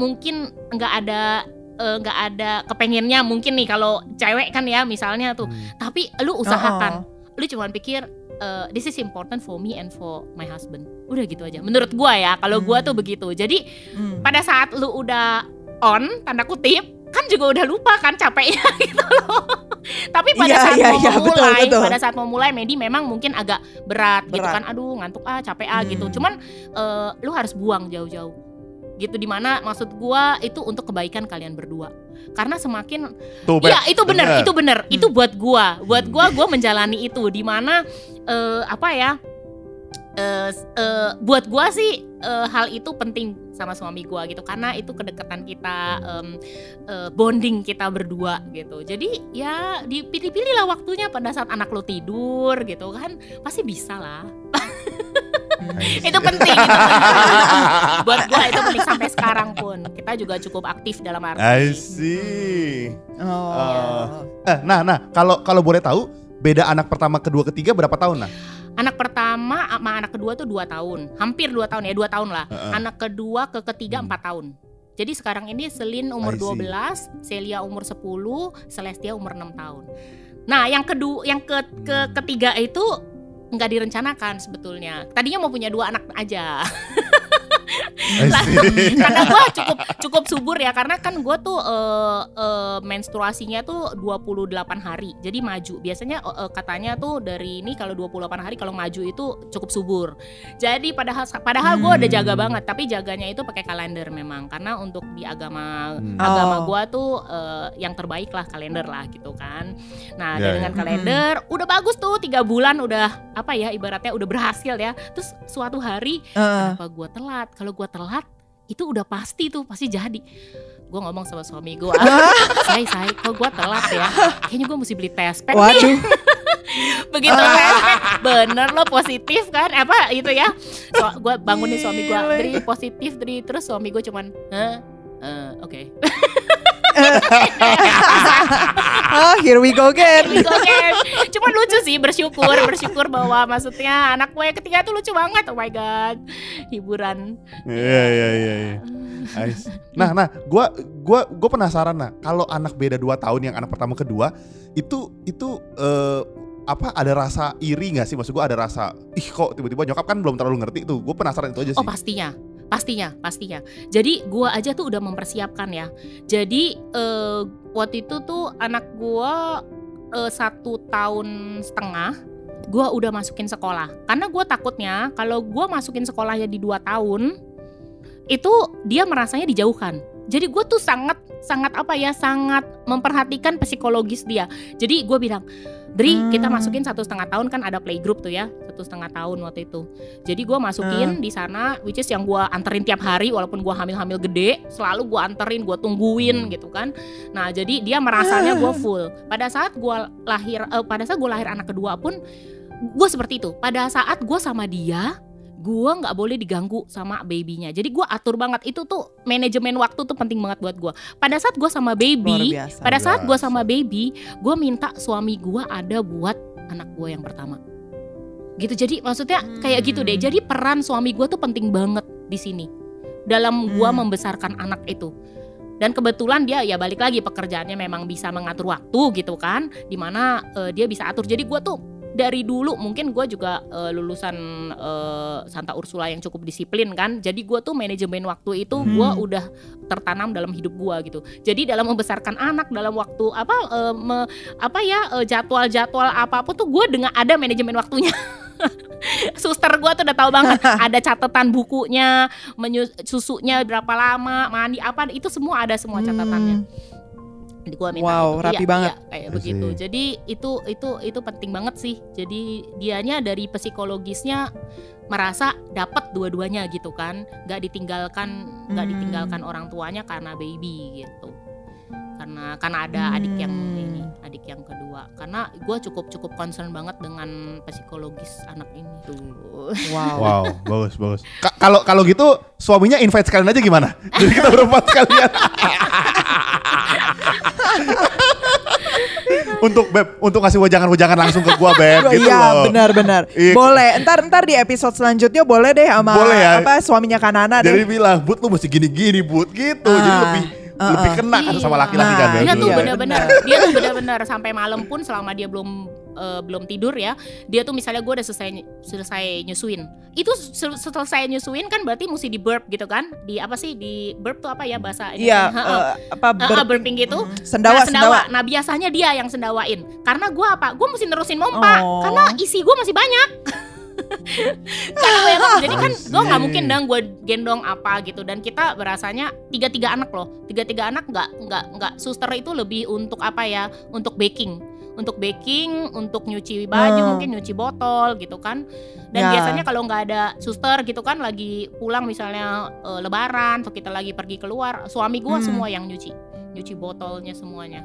mungkin nggak ada eh, nggak ada kepengennya mungkin nih kalau cewek kan ya misalnya tuh. Hmm. tapi lu usahakan. Oh, lu cuman pikir eh, this is important for me and for my husband. Udah gitu aja. Menurut gua ya kalau gua Hmm. tuh begitu. Jadi mm. pada saat lu udah on tanda kutip kan juga udah lupa kan capeknya *laughs* gitu loh tapi pada Iya, saat iya, mau betul, memulai betul. pada saat mau mulai Medi memang mungkin agak berat, gitu Berat. kan aduh ngantuk ah capek ah gitu Hmm. cuman eh, lu harus buang jauh-jauh gitu di mana maksud gua itu untuk kebaikan kalian berdua karena semakin Tuh. Iya itu benar, Bener. itu benar. Hmm. Itu buat gua, buat Hmm. gua gua menjalani itu di mana eh, apa ya? Eh, s- eh, buat gua sih eh, hal itu penting sama suami gua gitu karena itu kedekatan kita em, eh, bonding kita berdua gitu. Jadi ya dipilih-pilih lah waktunya pada saat anak lo tidur gitu kan pasti bisa lah. *laughs* Itu penting. itu penting. buat gua itu penting sampai sekarang pun kita juga cukup aktif dalam arti. I see. Oh. Eh, nah, nah, kalau kalau boleh tahu, beda anak pertama, kedua, ketiga berapa tahun nah? Anak pertama sama anak kedua tuh dua tahun, hampir dua tahun ya, dua tahun lah. Heeh. Anak kedua ke ketiga Hmm. empat tahun. Jadi sekarang ini Selin umur I see. 12, Celia umur 10, Celestia umur 6 tahun. Nah, yang kedua yang ke, ke Hmm. ketiga itu nggak direncanakan sebetulnya. Tadinya mau punya dua anak aja. *laughs* *laughs* Karena gue *laughs* cukup cukup subur ya karena kan gue tuh eh, eh, menstruasinya tuh 28 hari jadi maju biasanya eh, katanya tuh dari ini kalau 28 hari kalau maju itu cukup subur jadi padahal padahal gue udah jaga Hmm. banget tapi jaganya itu pakai kalender memang karena untuk di agama Hmm. agama Oh. gue tuh eh, yang terbaik lah kalender lah gitu kan nah dan dengan ya. kalender udah bagus tuh tiga bulan udah apa ya ibaratnya udah berhasil ya terus suatu hari Heeh. kenapa gue telat kalau gue telat itu udah pasti tuh pasti jadi. Gue ngomong sama suami gue *laughs* say say kok gue telat ya? Kayaknya gue mesti beli nih. Waduh. *laughs* begitu pack bener lo positif kan? Apa itu ya? So, gue bangunin suami gue. Dri positif Dri. Terus suami gue cuman? Eh, oke *laughs* oh, here we go again. Gitu, oke. Cuman lucu sih bersyukur bersyukur bahwa maksudnya anak gue ketiga tuh lucu banget oh my god hiburan Iya iya iya. iya. See. Nah, nah, gua gua gua penasaran nah, kalau anak beda 2 tahun yang anak pertama kedua itu itu eh, apa ada rasa iri nggak sih? Maksud gua ada rasa ih kok tiba-tiba nyokap kan belum terlalu ngerti tuh. Gue penasaran itu aja sih. Oh pastinya, pastinya, pastinya. Jadi gua aja tuh udah mempersiapkan ya. Jadi eh, waktu itu tuh anak gua eh, satu tahun setengah, gua udah masukin sekolah. Karena gua takutnya kalau gua masukin sekolahnya di dua tahun, itu dia merasanya dijauhkan. Jadi gue tuh sangat sangat apa ya sangat memperhatikan psikologis dia. Jadi gue bilang, Dri Hmm. kita masukin satu setengah tahun kan ada playgroup tuh ya satu setengah tahun waktu itu. Jadi gue masukin di sana, which is yang gue anterin tiap hari walaupun gue hamil-hamil gede, selalu gue anterin, gue tungguin gitu kan. Nah jadi dia merasanya gue full. Pada saat gue lahir, eh, pada saat gue lahir anak kedua pun gue seperti itu. Pada saat gue sama dia, gue nggak boleh diganggu sama babynya. Jadi gue atur banget itu tuh manajemen waktu tuh penting banget buat gue. Pada saat gue sama baby, biasa. pada saat gue sama baby, gue minta suami gue ada buat anak gue yang pertama. Gitu. Jadi maksudnya kayak gitu deh. Hmm. Jadi peran suami gue tuh penting banget di sini dalam gue Hmm. membesarkan anak itu. Dan kebetulan dia ya balik lagi pekerjaannya memang bisa mengatur waktu gitu kan, di mana eh, dia bisa atur. Jadi gue tuh dari dulu mungkin gue juga eh, lulusan eh, Santa Ursula yang cukup disiplin kan. Jadi gue tuh manajemen waktu itu Hmm. gue udah tertanam dalam hidup gue gitu. Jadi dalam membesarkan anak dalam waktu apa eh, me- apa ya eh, jadwal-jadwal apa pun tuh gue dengan ada manajemen waktunya. *laughs* Suster gue tuh udah tahu banget *laughs* ada catatan bukunya, menyu- susunya berapa lama, mandi apa itu semua ada semua catatannya. Jadi gua minta Wow, itu. rapi Iya, banget. iya, kayak begitu. Jadi itu itu itu penting banget sih. Jadi dianya dari psikologisnya merasa dapat dua-duanya gitu kan, nggak ditinggalkan nggak Hmm. ditinggalkan orang tuanya karena baby gitu. Karena karena ada adik yang Hmm. ini, adik yang kedua. Karena gue cukup cukup concern banget dengan psikologis anak ini tuh. Wow. Wow, bagus bagus. Ka- Kalau kalau gitu suaminya invite sekalian aja gimana? *laughs* Jadi kita berempat sekalian. *laughs* *laughs* untuk beb, untuk ngasih wajangan-wajangan langsung ke gua beb, *laughs* gitu Iya loh. benar-benar Iya. Boleh Ntar ntar di episode selanjutnya Boleh deh sama Boleh ya. apa suaminya Kanana Jadi deh bilang, Bud lu mesti gini-gini Bud gitu. Jadi Ah, lebih ah, lebih ah. kena kan sama laki-laki Nah, kan dia tuh benar-benar benar. dia tuh benar-benar sampai malam pun selama dia belum eh, belum tidur ya dia tuh misalnya gue udah selesai selesai nyusuin. Itu sel- selesai nyusuin kan berarti mesti di burp gitu kan? Di apa sih? Di burp tuh apa ya bahasa ini Iya Heeh. eh, Apa Heeh, ber- burping gitu. Sendawa nah, sendawa. Nah biasanya dia yang sendawain. Karena gue apa? Gue mesti nerusin mompa. Oh. Karena isi gue masih banyak. *laughs* Karena yang *laughs* Jadi kan gue nggak mungkin dong gue gendong apa gitu. Dan kita berasanya Tiga-tiga anak loh. Tiga-tiga anak nggak nggak nggak Suster itu lebih untuk apa ya? Untuk baking Untuk baking Untuk nyuci baju Hmm. Mungkin nyuci botol gitu kan Dan Ya. biasanya kalau nggak ada suster gitu kan Lagi pulang misalnya eh, lebaran Atau kita lagi pergi keluar Suami gue Hmm. semua yang nyuci Nyuci botolnya semuanya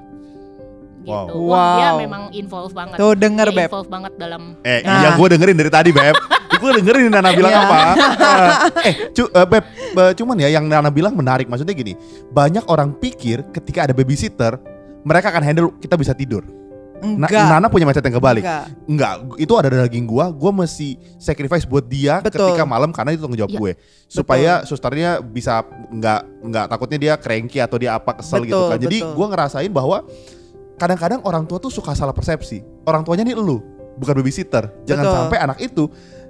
gitu. Wow. Wah, dia Wow. memang involve banget. Tuh denger dia Beb involve banget dalam Eh, Nah. iya gue dengerin dari tadi Beb. *laughs* gue dengerin Nana bilang Iya. apa. Eh, cu, eh, Beb, eh, cuman ya yang Nana bilang menarik. Maksudnya gini, banyak orang pikir ketika ada babysitter, mereka akan handle kita bisa tidur. Na- Enggak Nana punya mindset yang kebalik. Enggak Enggak, itu ada daging gua, gua mesti sacrifice buat dia Betul. ketika malam karena itu tanggung jawab Iya. gue. Supaya susternya bisa enggak enggak takutnya dia cranky atau dia apa kesel gitu Betul, kan. Jadi betul. gua ngerasain bahwa kadang-kadang orang tua tuh suka salah persepsi. Orang tuanya nih elu. bukan babysitter. Jangan Betul. sampai anak itu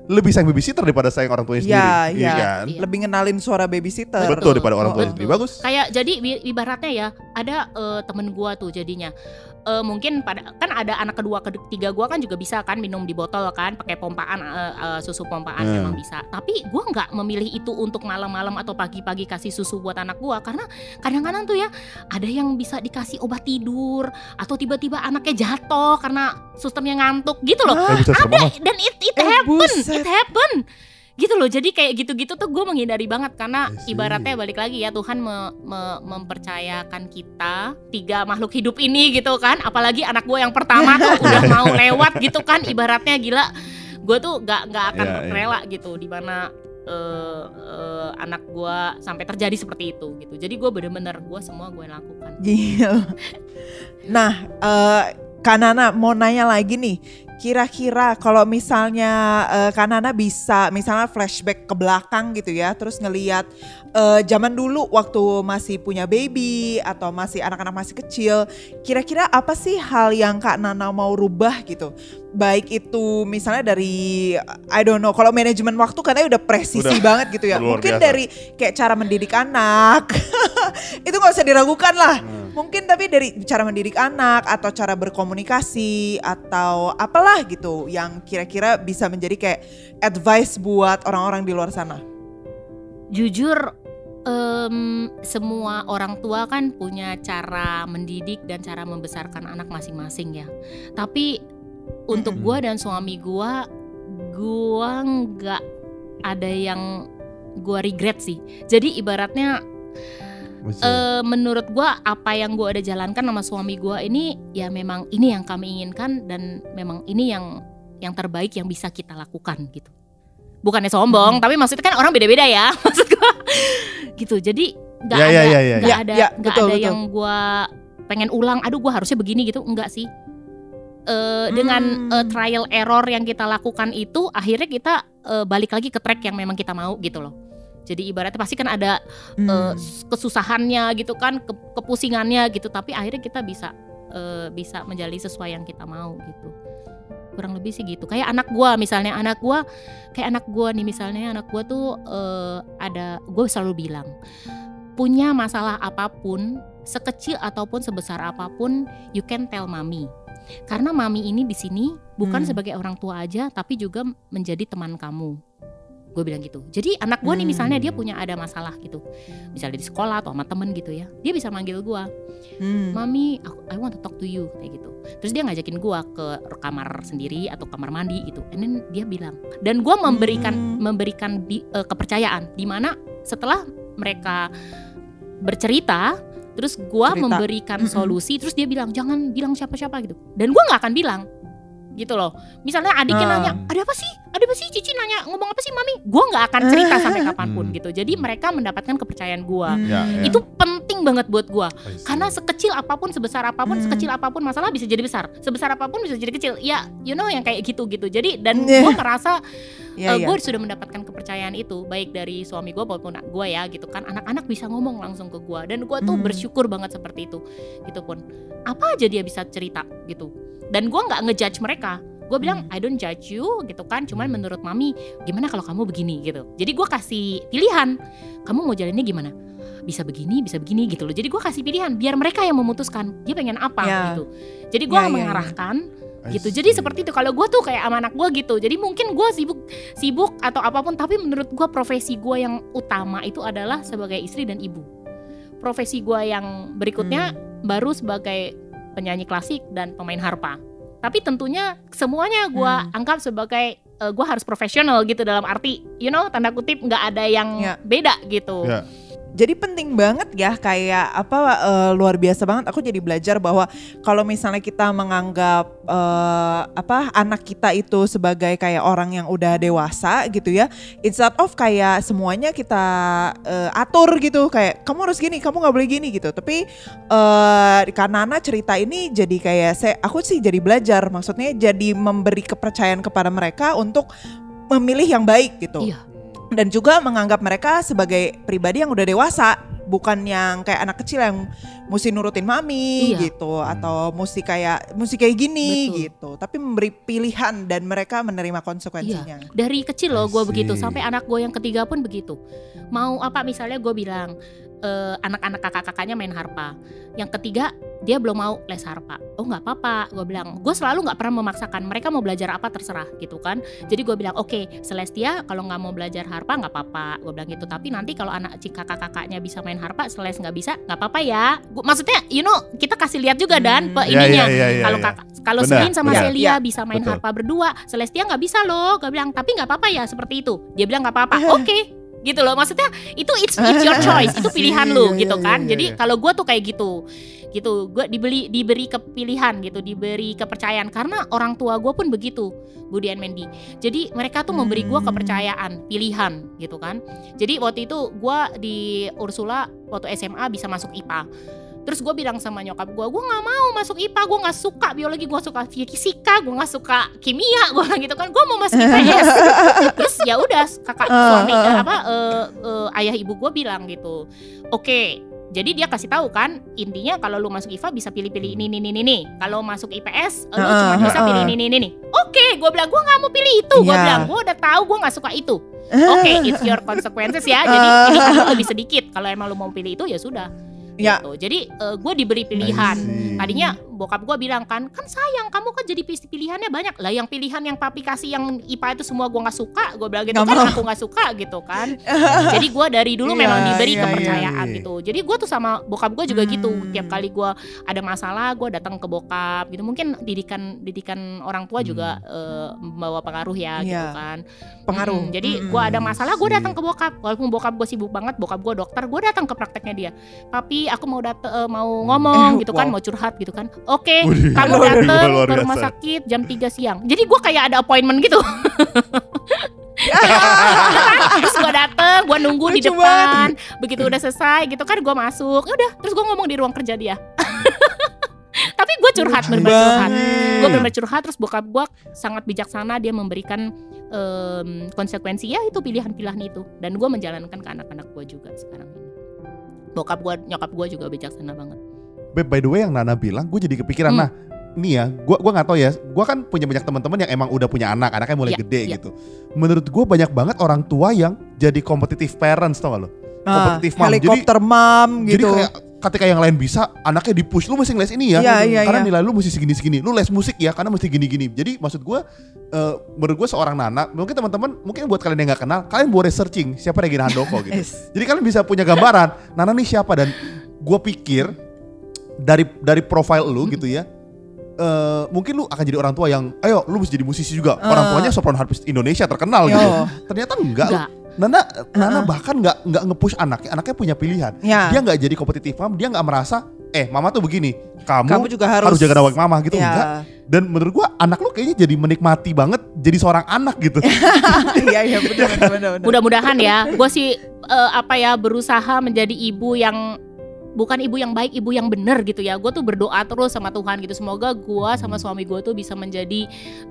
lebih sayang babysitter daripada sayang orang tuanya sendiri. Iya, Iya iya. kan? Iya. Lebih ngenalin suara babysitter. Betul daripada orang tuanya Oh, sendiri. Bagus. kayak jadi ibaratnya ya ada eh, temen gua tuh jadinya Eh, mungkin pada kan ada anak kedua ketiga gua kan juga bisa kan minum di botol kan pakai pompaan eh, eh, susu pompaan Hmm. memang bisa tapi gua nggak memilih itu untuk malam-malam atau pagi-pagi kasih susu buat anak gua karena kadang-kadang tuh ya ada yang bisa dikasih obat tidur atau tiba-tiba anaknya jatuh karena sistemnya ngantuk gitu loh Eh, serem ada dan it it Eh, happen buset. it happen gitu loh jadi kayak gitu-gitu tuh gue menghindari banget karena ibaratnya balik lagi ya Tuhan me- me- mempercayakan kita tiga makhluk hidup ini gitu kan apalagi anak gue yang pertama tuh *laughs* udah mau lewat gitu kan ibaratnya gila gue tuh gak nggak akan Iya, iya. rela gitu di mana eh, eh, anak gue sampai terjadi seperti itu gitu jadi gue bener-bener gue semua gue lakukan Gila. Nah, eh Kak Nana mau nanya lagi nih. Kira-kira kalau misalnya eh, Kak Nana bisa misalnya flashback ke belakang gitu ya, terus ngeliat eh, zaman dulu waktu masih punya baby atau masih anak-anak masih kecil, kira-kira apa sih hal yang Kak Nana mau rubah gitu? Baik itu misalnya dari I don't know, kalau manajemen waktu katanya udah presisi Udah banget gitu ya. Mungkin biasa. dari kayak cara mendidik anak. *laughs* itu nggak usah diragukan lah. Hmm. Mungkin tapi dari cara mendidik anak atau cara berkomunikasi atau apalah gitu yang kira-kira bisa menjadi kayak advice buat orang-orang di luar sana. Jujur em, semua orang tua kan punya cara mendidik dan cara membesarkan anak masing-masing ya. Tapi untuk gua dan suami gua, gua nggak ada yang gua regret sih. Jadi ibaratnya eh, menurut gua apa yang gua ada jalankan sama suami gua ini ya memang ini yang kami inginkan dan memang ini yang yang terbaik yang bisa kita lakukan gitu. Bukannya sombong, Hmm. tapi maksudnya kan orang beda-beda ya. *laughs* Maksud gua gitu. Jadi nggak Ya, ada ya, ya, ya, nggak ya. ada Ya, nggak betul, ada betul. yang gua pengen ulang. Aduh, gua harusnya begini gitu. Enggak sih. Eh, dengan Hmm. eh, trial error yang kita lakukan itu akhirnya kita eh, balik lagi ke track yang memang kita mau gitu loh. Jadi ibaratnya pasti kan ada Hmm. eh, kesusahannya gitu kan, ke- kepusingannya gitu, tapi akhirnya kita bisa eh, bisa menjalani sesuai yang kita mau gitu. Kurang lebih sih gitu. Kayak anak gua misalnya, anak gua kayak anak gua nih misalnya, anak gua tuh eh, ada gue selalu bilang punya masalah apa pun, sekecil ataupun sebesar apa pun, you can tell mami. Karena mami ini di sini bukan Hmm. sebagai orang tua aja, tapi juga menjadi teman kamu. Gue bilang gitu. Jadi anak gue nih Hmm. misalnya dia punya ada masalah gitu, misalnya di sekolah atau sama temen gitu ya, dia bisa manggil gue, Hmm. mami, aku, I want to talk to you kayak gitu. Terus dia ngajakin gue ke kamar sendiri atau kamar mandi gitu. And then dia bilang, dan gue memberikan Hmm. memberikan di- eh, kepercayaan, di mana setelah mereka bercerita, terus gue memberikan solusi, terus dia bilang jangan bilang siapa-siapa gitu. Dan gue nggak akan bilang gitu loh. Misalnya adiknya Ah. nanya, ada apa sih? Ada apa sih? Cici nanya ngomong apa sih mami? Gue nggak akan cerita *laughs* sampai kapan pun Hmm. gitu. Jadi mereka mendapatkan kepercayaan gue. Hmm. Ya, ya. Itu penting banget buat gue. See. Karena sekecil apa pun, sebesar apa pun, Hmm. sekecil apa pun masalah bisa jadi besar. Sebesar apa pun bisa jadi kecil. Ya, you know yang kayak gitu gitu. Jadi dan *laughs* Yeah. gue merasa Ya, gue ya. sudah mendapatkan kepercayaan itu baik dari suami gue maupun gue ya gitu kan. Anak-anak bisa ngomong langsung ke gue dan gue tuh Hmm. bersyukur banget seperti itu. Gitu pun. Apa aja dia bisa cerita gitu. Dan gue nggak ngejudge mereka. Gue bilang Hmm. I don't judge you gitu kan. Cuman menurut mami gimana kalau kamu begini gitu. Jadi gue kasih pilihan. Kamu mau jalannya gimana? bisa begini, bisa begini gitu loh. Jadi gue kasih pilihan biar mereka yang memutuskan dia pengen apa Ya. gitu. Jadi gue Ya, ya, ya. mengarahkan I gitu. Jadi seperti itu. Kalau gue tuh kayak sama anak gue gitu. Jadi mungkin gue sibuk sibuk atau apa pun, tapi menurut gue profesi gue yang utama itu adalah sebagai istri dan ibu. Profesi gue yang berikutnya Hmm. baru sebagai penyanyi klasik dan pemain harpa. Tapi tentunya semuanya gue Hmm. anggap sebagai gue harus profesional gitu dalam arti, you know, tanda kutip nggak ada yang Ya. beda gitu. Ya. Jadi penting banget ya kayak apa eh, luar biasa banget. Aku jadi belajar bahwa kalau misalnya kita menganggap eh, apa anak kita itu sebagai kayak orang yang udah dewasa gitu ya instead of kayak semuanya kita eh, atur gitu kayak kamu harus gini kamu nggak boleh gini gitu. Tapi eh karena Nana cerita ini jadi kayak saya aku sih jadi belajar. Maksudnya jadi memberi kepercayaan kepada mereka untuk memilih yang baik gitu. Iya. Dan juga menganggap mereka sebagai pribadi yang udah dewasa bukan yang kayak anak kecil yang mesti nurutin mami Iya. gitu atau mesti kayak mesti kayak gini Betul. gitu. Tapi memberi pilihan dan mereka menerima konsekuensinya. Dari kecil loh gue begitu sampai anak gue yang ketiga pun begitu. Mau apa misalnya gue bilang eh, anak-anak kakak-kakaknya main harpa yang ketiga dia belum mau les harpa oh nggak apa-apa gue bilang gue selalu nggak pernah memaksakan mereka mau belajar apa terserah gitu kan jadi gue bilang oke Celestia kalau nggak mau belajar harpa nggak apa-apa gue bilang gitu tapi nanti kalau anak cik kakak-kakaknya bisa main harpa Celeste nggak bisa nggak apa-apa ya Gua- maksudnya you know kita kasih lihat juga dan Hmm. pe Iya, ininya iya, iya, iya, kalau kakak kalau Selin sama benar. Celia Iya, bisa main betul. harpa berdua, Celestia nggak bisa loh. Gue bilang tapi nggak apa-apa ya seperti itu. Dia bilang nggak apa-apa. *laughs* Oke, gitu loh. Maksudnya itu it's, it's your *laughs* choice, itu pilihan lu Iya, gitu iya, kan. iya, Jadi iya. kalau gue tuh kayak gitu, gitu. Gue dibeli diberi kepilihan gitu, diberi kepercayaan karena orang tua gue pun begitu, Budi and Mandy. Jadi mereka tuh memberi gue Hmm. kepercayaan, pilihan gitu kan. Jadi waktu itu gue di Ursula waktu SMA bisa masuk IPA. Terus gue bilang sama nyokap gue, gue nggak mau masuk IPA, gue nggak suka biologi, gue suka fisika, gue nggak suka kimia, gue bilang gitu kan, gue mau masuk IPS. *laughs* Terus ya udah kakak Ah, suami ah. apa eh, eh, ayah ibu gue bilang gitu, oke. Jadi dia kasih tahu kan intinya kalau lu masuk IPA bisa pilih-pilih ini ini ini ini. Kalau masuk IPS lu Ah, cuma bisa pilih ini ini ini. Oke, gue bilang gue nggak mau pilih itu. Gue Iya. bilang gue udah tahu gue nggak suka itu. Oke, it's your *laughs* consequences ya. Jadi Ah. pilihan lu lebih sedikit. Kalau emang lu mau pilih itu ya sudah. Ya. Gitu. Jadi gue diberi pilihan. Tadinya bokap gue bilang kan, kan sayang kamu kan jadi pilihannya banyak lah. Yang pilihan yang papi kasih yang IPA itu semua gue nggak suka. Gue bilang gitu Nggak kan mau. aku nggak suka gitu kan. *laughs* jadi gue dari dulu Iya, memang diberi iya, kepercayaan iya. gitu. Jadi gue tuh sama bokap gue juga gitu. Hmm. Tiap kali gue ada masalah gue datang ke bokap gitu. Mungkin didikan didikan orang tua juga eh, membawa pengaruh ya gitu Iya. kan. pengaruh Mm, jadi Mm-mm. gue ada masalah gue datang ke bokap. Walaupun bokap gue sibuk banget, bokap gue dokter, gue datang ke prakteknya dia. Papi, aku mau dat eh, mau ngomong Eh, gitu kan, wow. mau curhat gitu kan. Oke, Widih, kamu datang ke rumah sakit jam 3 siang. Jadi gue kayak ada appointment gitu. *laughs* terus gue dateng, gue nunggu di Lucu depan. Begitu udah selesai gitu kan, gue masuk. Ya Udah, terus gue ngomong di ruang kerja dia. *laughs* Tapi gue curhat, bener-bener curhat. banget. Gue bener-bener curhat, terus bokap gue sangat bijaksana. Dia memberikan em, konsekuensi ya itu pilihan-pilihan itu. Dan gue menjalankan ke anak-anak gue juga sekarang. Bokap gue, nyokap gue juga bijaksana banget. Beb, by the way yang Nana bilang, gue jadi kepikiran. Hmm. Nah, nih ya, gue gua nggak tahu ya. Gue kan punya banyak teman-teman yang emang udah punya anak, anaknya mulai Iya, gede iya. gitu. Menurut gue banyak banget orang tua yang jadi competitive parents, tau gak lo? Ah, kompetitif mom. Jadi- helikopter mom Jadi gitu kayak ketika yang lain bisa, anaknya di push, lu mesti les ini ya. Iya, iya, karena iya. nilai lu mesti segini-segini. Lu les musik ya, karena mesti gini-gini. Jadi maksud gue, eh, menurut gue seorang Nana, mungkin teman-teman, mungkin buat kalian yang nggak kenal, kalian boleh searching siapa Regina Handoko gitu. Yes. Jadi kalian bisa punya gambaran Nana nih siapa dan gue pikir dari dari profile lu gitu ya. eh, mungkin lu akan jadi orang tua yang ayo lu mesti jadi musisi juga. Orang Ah. tuanya sopran harpist Indonesia terkenal Yo. gitu. Ternyata enggak. Enggak. Nana Nana Ah. bahkan nggak nggak nge-push anaknya. Anaknya punya pilihan. ya Dia nggak jadi kompetitif mom, dia nggak merasa eh mama tuh begini. Kamu, kamu juga harus, harus jaga nawak mama gitu ya. enggak. Dan menurut gua anak lu kayaknya jadi menikmati banget jadi seorang anak gitu. *laughs* iya iya benar *laughs* benar benar Mudah-mudahan ya, gue sih eh, apa ya berusaha menjadi ibu yang bukan ibu yang baik, ibu yang benar gitu ya. Gue tuh berdoa terus sama Tuhan gitu. Semoga gue sama suami gue tuh bisa menjadi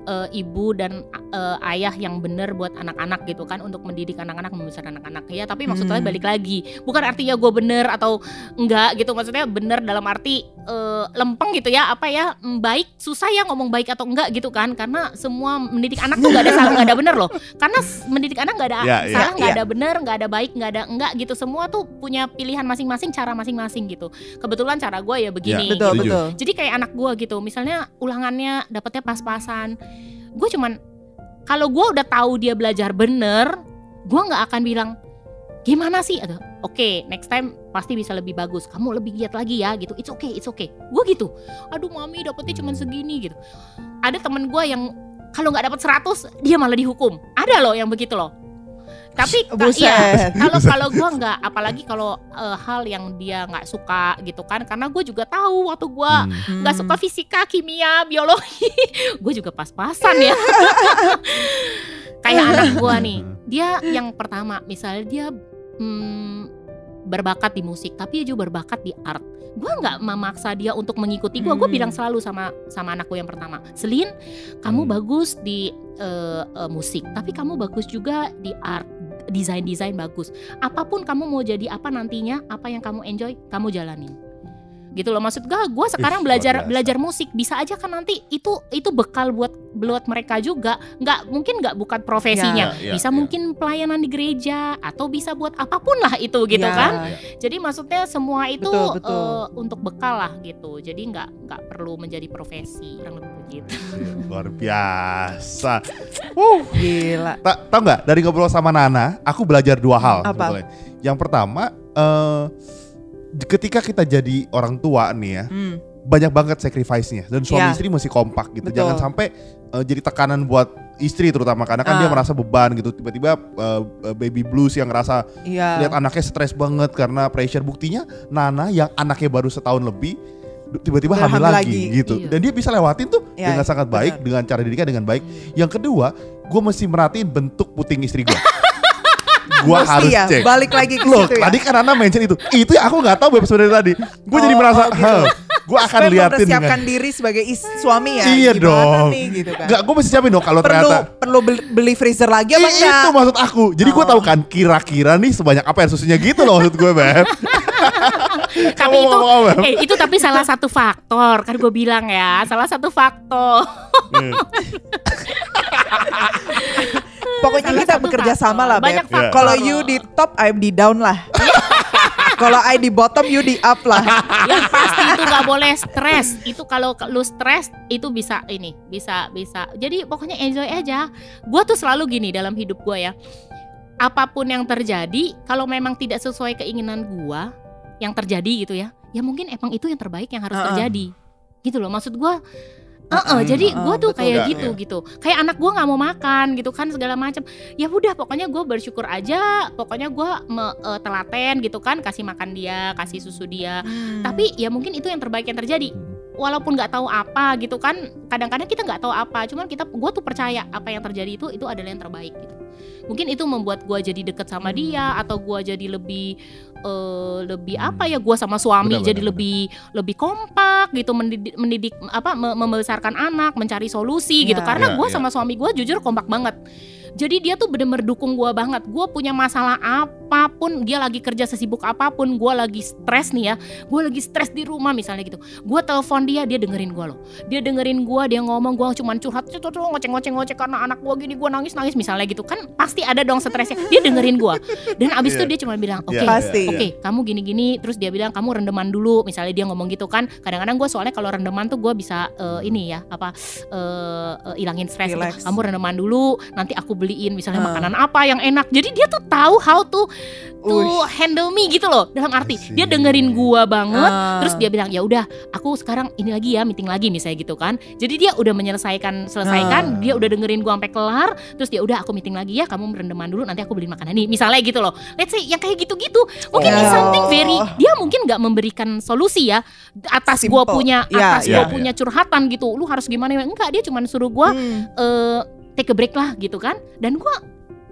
eh, ibu dan eh, ayah yang benar buat anak-anak gitu kan untuk mendidik anak-anak, membesarkan anak-anak ya. Tapi maksudnya Hmm. balik lagi, bukan artinya gue benar atau enggak gitu. Maksudnya benar dalam arti eh, lempeng gitu ya. Apa ya mm, baik susah ya ngomong baik atau enggak gitu kan? Karena semua mendidik anak tuh nggak ada salah nggak ada benar loh. Karena mendidik anak nggak ada Ya, ya. salah nggak Ya. ada benar nggak ada baik nggak ada enggak gitu semua tuh punya pilihan masing-masing cara masing-masing gitu. Kebetulan cara gue ya begini betul Setuju. betul. Jadi kayak anak gue gitu misalnya ulangannya dapetnya pas-pasan. Gue cuman kalau gue udah tahu dia belajar bener gue nggak akan bilang gimana sih? Oke next time pasti bisa lebih bagus. Kamu lebih giat lagi ya gitu. It's okay it's okay. Gue gitu. Aduh mami dapetnya cuman segini gitu. Ada temen gue yang kalau nggak dapet 100 dia malah dihukum. Ada loh yang begitu loh tapi iya. buset. *laughs* Kalau *laughs* kalau gue nggak apalagi kalau eh, hal yang dia nggak suka gitu kan karena gue juga tahu waktu gue Hmm. nggak suka fisika kimia biologi *laughs* gue juga pas-pasan ya. Kayak anak gue nih dia yang pertama misalnya dia hmm, berbakat di musik tapi dia juga berbakat di art. Gue nggak memaksa dia untuk mengikuti gue gue Hmm. bilang selalu sama sama anakku yang pertama Selin kamu Hmm. bagus di eh, eh, musik tapi kamu bagus juga di art desain-desain bagus. Apa pun kamu mau jadi apa nantinya, apa yang kamu enjoy, kamu jalanin. Gitu loh maksud gue, gue sekarang Ih, belajar biasa. belajar musik bisa aja kan nanti itu itu bekal buat buat mereka juga. Nggak mungkin nggak bukan profesinya, Ya, ya, bisa ya. mungkin pelayanan di gereja atau bisa buat apa pun lah itu gitu Ya. kan. Jadi maksudnya semua itu Betul, betul. eh, untuk bekal lah gitu. Jadi nggak nggak perlu menjadi profesi kurang lebih begitu. Luar biasa. Wuh. *laughs* Gila. Ta tau nggak dari ngobrol sama Nana, aku belajar dua hal. Apa? sebetulnya. Yang pertama, eh ketika kita jadi orang tua nih ya, Hmm. banyak banget sacrifice-nya dan suami Ya. istri mesti kompak gitu. Betul. Jangan sampai eh, jadi tekanan buat istri terutama karena kan dia Ah. merasa beban gitu. Tiba-tiba eh, baby blues yang ngerasa Iya. lihat anaknya stres banget karena pressure. Buktinya Nana yang anaknya baru setahun lebih tiba-tiba hamil hamil lagi, lagi. gitu. Iya. Dan dia bisa lewatin tuh Ya, dengan sangat baik, benar. dengan cara didiknya dengan baik. Yang kedua, gue mesti merhatiin bentuk puting istri gue. *laughs* gue Mesti harus ya, cek. balik lagi ke Loh, situ ya. tadi kan Nana mention itu. Itu yang aku nggak tahu Beb sebenarnya tadi. Gue jadi Oh, merasa, oh, gitu. gue akan Supaya liatin dengan mempersiapkan diri sebagai is- suami ya. Iya Gimana dong. nih gitu kan. Enggak, gue mesti siapin dong kalau ternyata perlu beli, beli freezer lagi apa enggak? itu maksud aku. Jadi gue Oh. tahu kan kira-kira nih sebanyak apa yang susunya gitu loh maksud gue, Beb. *laughs* tapi Kamu itu ngomong apa, Beb? eh, itu tapi salah satu faktor kan gue bilang ya salah satu faktor *laughs* Pokoknya kita bekerja faktor. sama lah, Beb. Banyak faktor Kalau you di top, I di down lah. *laughs* Kalau I di bottom, you di up lah. yang pasti itu nggak boleh stres itu kalau lu stres itu bisa ini bisa bisa jadi pokoknya enjoy aja gue tuh selalu gini dalam hidup gue ya apa pun yang terjadi kalau memang tidak sesuai keinginan gue yang terjadi gitu ya ya mungkin emang itu yang terbaik yang harus Uh-uh. terjadi gitu loh maksud gue Uh-uh, jadi uh-uh, gue tuh betul. kayak Enggak, gitu ya. gitu kayak anak gue nggak mau makan gitu kan segala macam ya udah pokoknya gue bersyukur aja pokoknya gue telaten gitu kan kasih makan dia kasih susu dia Hmm. tapi ya mungkin itu yang terbaik yang terjadi walaupun nggak tahu apa gitu kan kadang-kadang kita nggak tahu apa cuman kita gue tuh percaya apa yang terjadi itu itu adalah yang terbaik gitu mungkin itu membuat gue jadi deket sama dia atau gue jadi lebih eh, lebih apa ya gue sama suami Benar, jadi benar, lebih lebih kompak gitu mendidik, mendidik apa me- membesarkan anak mencari solusi gitu Ya. karena Ya, gue ya. sama suami gue jujur kompak banget jadi dia tuh bener-bener dukung gue banget. Gue punya masalah apa pun dia lagi kerja sesibuk apa pun gue lagi stres nih ya. Gue lagi stres di rumah misalnya gitu. Gue telepon dia dia dengerin gue loh. Dia dengerin gue dia ngomong gue cuman curhat "Cuk, cuk, cuk, ngoceng ngoceng ngoceng karena anak gue gini gue nangis nangis misalnya gitu. Kan pasti ada dong stresnya. Dia dengerin gue dan abis itu Iya. dia cuma bilang oke Iya, Pasti. oke kamu gini gini terus dia bilang kamu rendeman dulu misalnya dia ngomong gitu kan. Kadang-kadang gue soalnya kalau rendeman tuh gue bisa eh, ini ya apa eh, eh, ilangin stres gitu. Kamu rendeman dulu nanti aku beliin misalnya Ah. makanan apa yang enak jadi dia tuh tahu how to to Uish. handle me gitu loh dalam arti dia dengerin gua banget Ah. terus dia bilang ya udah aku sekarang ini lagi ya meeting lagi misalnya gitu kan jadi dia udah menyelesaikan selesaikan Ah. dia udah dengerin gua sampai kelar terus dia udah aku meeting lagi ya kamu rendeman dulu nanti aku beliin makanan nih misalnya gitu loh let's say yang kayak gitu-gitu mungkin Oh. something very dia mungkin nggak memberikan solusi ya atas gua Simple. punya Ya, atas ya, gua ya. punya curhatan gitu lu harus gimana enggak dia cuma suruh gua Hmm. eh take a break lah gitu kan. Dan gua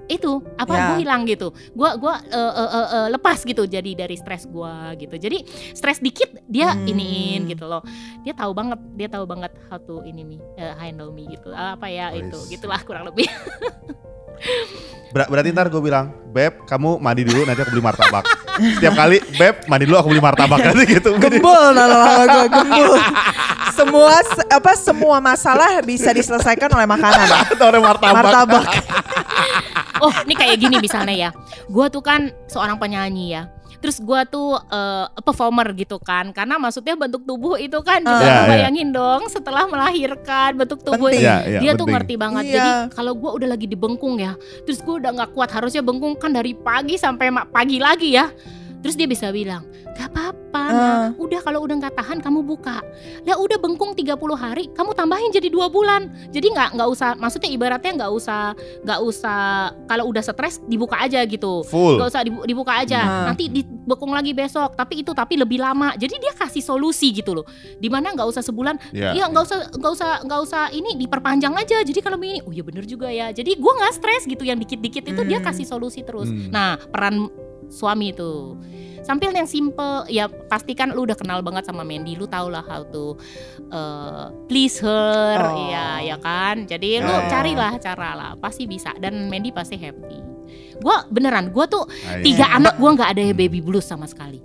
itu apa Ya. gue hilang gitu. Gua gua eh, eh, eh, eh, lepas gitu jadi dari stres gua gitu. Jadi stres dikit dia Hmm. iniin gitu loh. Dia tahu banget dia tahu banget how to ini me eh, handle me gitu. Apa ya I itu gitulah kurang lebih. Ber- berarti ntar gue bilang, Beb, kamu mandi dulu nanti aku beli martabak. Setiap kali, Beb, mandi dulu aku beli martabak nanti gitu. Gembul lama-lama gue gembul. Semua se- apa semua masalah bisa diselesaikan oleh makanan. Atau orang martabak. Martabak. *laughs* oh ini kayak gini misalnya ya gua tuh kan seorang penyanyi ya terus gua tuh eh, performer gitu kan karena maksudnya bentuk tubuh itu kan juga Ah. Ya, ya. bayangin dong setelah melahirkan bentuk tubuh Penting. Iya, iya, dia tuh ngerti banget. Iya. Jadi kalau gue udah lagi di bengkung ya, terus gue udah nggak kuat harusnya bengkung kan dari pagi sampai ma- pagi lagi ya. Terus dia bisa bilang, gak apa-apa, Ah. nah, udah kalau udah nggak tahan kamu buka. Ya udah bengkung 30 hari, kamu tambahin jadi dua bulan. Jadi nggak nggak usah, maksudnya ibaratnya nggak usah nggak usah kalau udah stres dibuka aja gitu. Full. Gak usah dibu- dibuka aja, Hmm. nanti dibekung lagi besok. Tapi itu tapi lebih lama. Jadi dia kasih solusi gitu loh. Di mana nggak usah sebulan, Iya. Iya nggak usah nggak usah nggak usah ini diperpanjang aja. Jadi kalau begini, oh iya bener juga ya. Jadi gua nggak stres gitu yang dikit-dikit itu dia Hmm. kasih solusi terus. Hmm. Nah peran suami itu sampil yang simple ya pastikan lu udah kenal banget sama Mandy lu tau lah how to uh, please her Oh. ya ya kan jadi lu Ya. carilah cara lah pasti bisa dan Mandy pasti happy Gua beneran, gua tuh Ah, iya. tiga anak gua nggak ada baby blues sama sekali.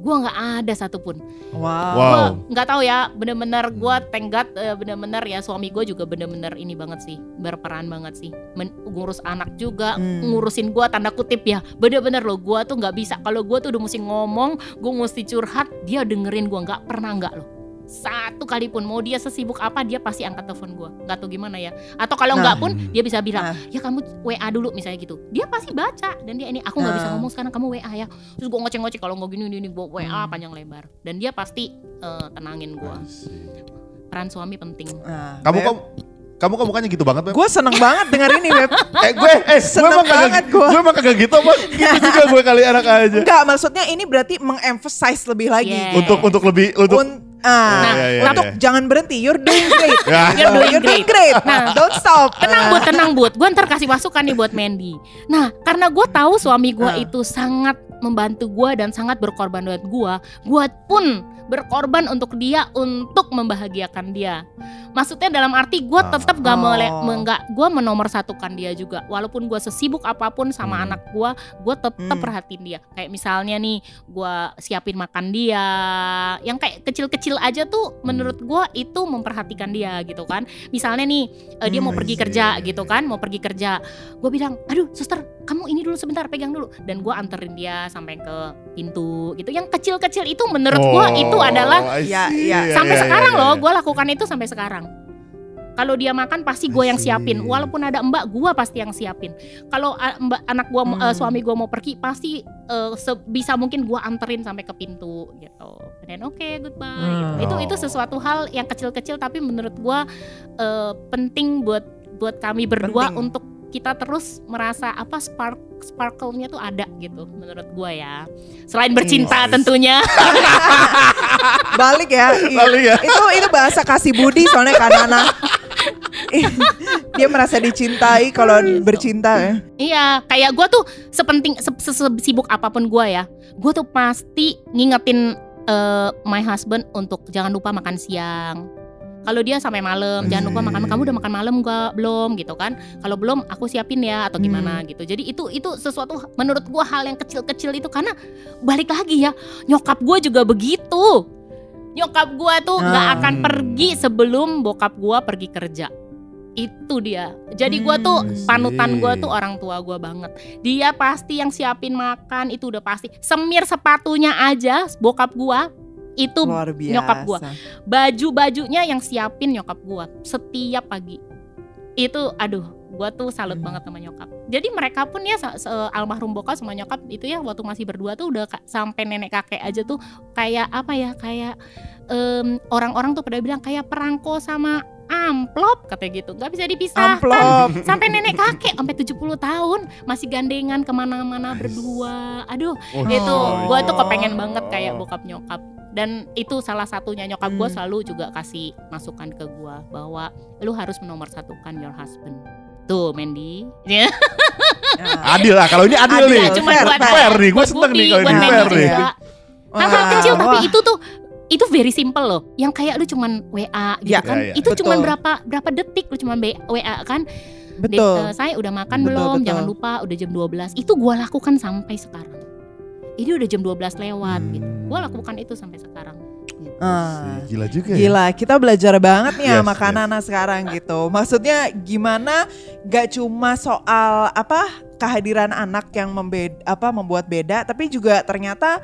Gua nggak ada satupun. Wow. Wow. Gua nggak tahu ya, bener-bener gua tenggat bener-bener ya suami gua juga bener-bener ini banget sih, berperan banget sih, Men- ngurus anak juga, Hmm. ngurusin gua tanda kutip ya, bener-bener loh gua tuh nggak bisa kalau gua tuh udah mesti ngomong, gua mesti curhat, dia dengerin gua nggak pernah nggak loh. Satu kali pun mau dia sesibuk apa dia pasti angkat telepon gua, nggak tahu gimana ya. Atau kalau Nah. nggak pun dia bisa bilang, Nah. ya kamu WA dulu misalnya gitu. Dia pasti baca dan dia ini aku nggak bisa Nah. ngomong sekarang kamu WA ya. Terus gua ngoceh-ngoceh kalau nggak gini gini gua WA Hmm. panjang lebar dan dia pasti eh, tenangin gua. Peran suami penting. Nah, Kamu Beb, kamu kamu kok mukanya gitu banget, Beb? Gue seneng banget denger ini, Beb. *laughs* Eh gue eh gue Seneng emang kagak banget gua. gue emang kagak gitu apa? *laughs* Gitu juga gue kali anak aja. Enggak, maksudnya ini berarti mengemphasize lebih lagi. Yeah. Untuk untuk lebih untuk Un- ah, Nah, iya, iya, untuk iya. jangan berhenti. You're doing great. *laughs* Ya. You're doing You're doing great. Nah. Don't stop. Tenang Ah. bud, tenang bud. Gue ntar kasih masukan nih buat Mandy. Nah, karena gue tahu suami gue Ah. itu sangat membantu gue dan sangat berkorban buat gue. Gue pun berkorban untuk dia untuk membahagiakan dia. Maksudnya dalam arti gue Ah. tetap gak Oh. boleh, nggak gue menomorsatukan dia juga. Walaupun gue sesibuk apa pun sama Hmm. anak gue, gue tetap Hmm. perhatiin dia. Kayak misalnya nih, gue siapin makan dia. Yang kayak kecil-kecil aja tuh, menurut gue itu memperhatikan dia gitu kan. Misalnya nih, eh, dia mau Hmm, pergi I see. kerja gitu kan, mau pergi kerja. Gue bilang, aduh suster, kamu ini dulu sebentar, pegang dulu. Dan gue anterin dia sampai ke pintu gitu. Yang kecil-kecil itu menurut gue itu adalah Oh, I Ya, see. ya. Iya, sampai iya, sekarang iya, loh, gue lakukan itu sampai sekarang. Kalau dia makan pasti gue yang siapin, walaupun ada mbak, gue pasti yang siapin. Kalau ah, mbak anak gue, Hmm. suami gue mau pergi, pasti eh, sebisa mungkin gue anterin sampai ke pintu gitu. Dan oke, goodbye. Hmm. gitu. Itu itu Oh. sesuatu hal yang kecil-kecil tapi menurut gue eh, penting buat buat kami berdua Penting. untuk kita terus merasa apa spark sparkle-nya tuh ada gitu menurut gue ya. Selain bercinta tentunya. *laughs* Balik ya. *laughs* Balik ya. Itu itu bahasa kasih budi soalnya kan Nana. *laughs* Dia merasa dicintai kalau Yes. bercinta ya. Iya, kayak gue tuh sepenting se- se- sibuk apa pun gue ya, gue tuh pasti ngingetin eh, my husband untuk jangan lupa makan siang. Kalau dia sampai malam, jangan lupa makan. Kamu udah makan malam gak? Belum gitu kan? Kalau belum, aku siapin ya atau gimana gitu. Jadi itu itu sesuatu menurut gue hal yang kecil-kecil itu karena balik lagi ya, nyokap gue juga begitu. Nyokap gue tuh nggak Ah. akan pergi sebelum bokap gue pergi kerja. Itu dia. Jadi gue tuh Hmm. panutan gue tuh orang tua gue banget. Dia pasti yang siapin makan itu udah pasti. Semir sepatunya aja bokap gue itu nyokap gua. baju-bajunya yang siapin nyokap gue setiap pagi. Itu aduh, gue tuh salut Hmm. banget sama nyokap. Jadi mereka pun ya almarhum bokap sama nyokap itu ya waktu masih berdua tuh udah sampai nenek kakek aja tuh kayak apa ya kayak em, orang-orang tuh pada bilang kayak perangko sama amplop katanya gitu nggak bisa dipisahkan Amplop. *laughs* sampai nenek kakek sampai 70 tahun masih gandengan ke mana-mana berdua aduh Oh, itu Oh. gue tuh kepengen banget kayak bokap nyokap dan itu salah satunya nyokap gue Hmm. selalu juga kasih masukan ke gue bahwa lu harus menomorsatukan your husband tuh Mandy ya *laughs* Adil lah, kalau ini adil, Adil, nih. cuma fair, buat fair. Fair nih, gue seneng nih kalau buat ini Mandy fair nih. hal-hal kecil tapi wah. itu tuh itu very simple loh yang kayak lu cuman WA gitu Ya, kan ya, ya. itu cuman Betul. berapa berapa detik lu cuman B- WA kan Dek, Betul. eh, saya udah makan Betul, belum betul. jangan lupa udah jam 12 itu gua lakukan sampai sekarang ini udah jam 12 lewat gitu gua lakukan itu sampai sekarang gitu. Ah. Gila juga ya. Gila, kita belajar banget nih Yes, sama yes. Kanana sekarang gitu. Maksudnya gimana gak cuma soal apa kehadiran anak yang membeda apa membuat beda, tapi juga ternyata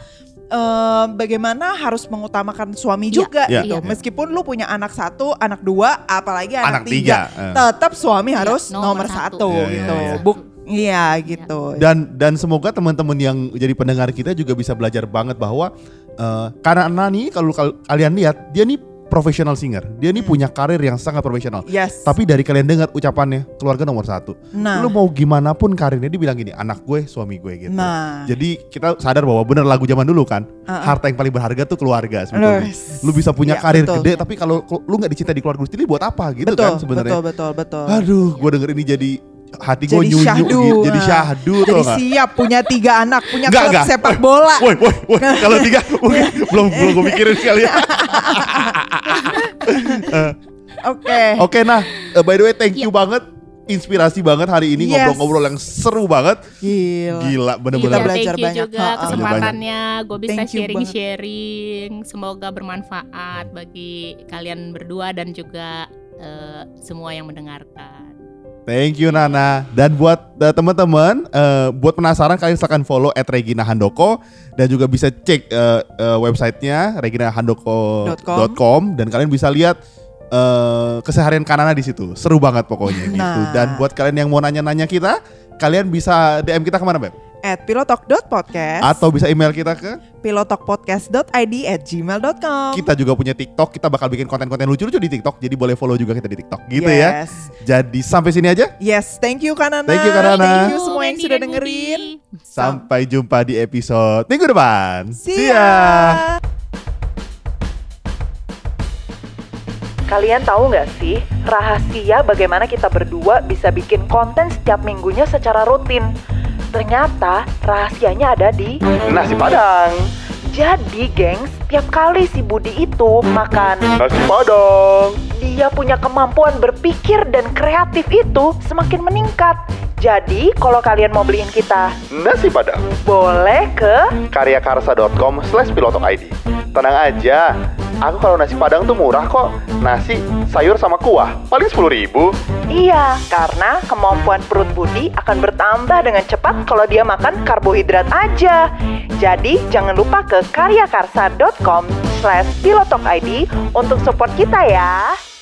eh, bagaimana harus mengutamakan suami Iya, juga iya, gitu. iya. Meskipun lu punya anak satu, anak dua, apalagi anak, Anak tiga. tiga, eh. tetap suami Iya, harus nomor nomor, satu. satu, Iya, gitu. Buk, iya gitu. Dan dan semoga teman-teman yang jadi pendengar kita juga bisa belajar banget bahwa eh, karena Ana nih kalau kal- kalian lihat dia nih professional singer, dia nih Hmm. punya karir yang sangat profesional. Yes. Tapi dari kalian dengar ucapannya keluarga nomor satu, nah, lu mau gimana pun karirnya dia bilang gini, anak gue, suami gue gitu. nah, Jadi kita sadar bahwa bener lagu zaman dulu kan, uh-uh. harta yang paling berharga tuh keluarga sebetulnya. Yes. Lu bisa punya Iya, karir betul. gede, tapi kalau kalau lu nggak dicintai di keluarga lu sendiri buat apa gitu betul, kan sebenarnya. betul, betul, betul. Aduh, gue denger ini jadi hati gue Jadi nyunyu syahdu, gitu, jadi nah. syahdu tuh Jadi nggak? siap punya tiga anak, punya Enggak, klub enggak. sepak bola. Woi, woi, woi, *laughs* kalau tiga mungkin belum belum gue mikirin sekali ya. *laughs* Oke. Oke, nah, eh, by the way, thank you Iya. banget inspirasi banget hari ini Yes. ngobrol-ngobrol yang seru banget. Gila. Gila, Kita bener-bener. belajar thank you banyak. juga kesempatannya gue bisa sharing-sharing semoga bermanfaat bagi kalian berdua dan juga eh, semua yang mendengarkan Thank you Nana. Dan buat uh, teman-teman, uh, buat penasaran kalian silahkan follow at Regina Handoko dan juga bisa cek uh, uh, websitenya reginahandoko.com dan kalian bisa lihat uh, keseharian Kanana di situ. Seru banget pokoknya gitu. Nah. Dan buat kalian yang mau nanya-nanya kita, kalian bisa DM kita ke mana Beb? At pilotalk.podcast Atau bisa email kita ke pilotalkpodcast.id at gmail.com kita juga punya TikTok. Kita bakal bikin konten-konten lucu-lucu di TikTok. Jadi boleh follow juga kita di TikTok gitu ya. yes. Jadi sampai sini aja. Yes, thank you Kanana. Thank you, Kanana. Thank you semua yang sudah dengerin. Sampai jumpa di episode minggu depan. See ya. Kalian tahu nggak sih rahasia bagaimana kita berdua bisa bikin konten setiap minggunya secara rutin? Ternyata rahasianya ada di Nasi Padang. Jadi, gengs, tiap kali si Budi itu makan Nasi Padang. dia punya kemampuan berpikir dan kreatif itu semakin meningkat. Jadi, kalau kalian mau beliin kita, Nasi Padang. boleh ke karyakarsa.com slash pilotok ID. Tenang aja, aku kalau nasi padang tuh murah kok. Nasi, sayur sama kuah, paling 10 ribu. Iya, karena kemampuan perut Budi akan bertambah dengan cepat kalau dia makan karbohidrat aja. Jadi, jangan lupa karyakarsa.com slash pilotokid untuk support kita ya.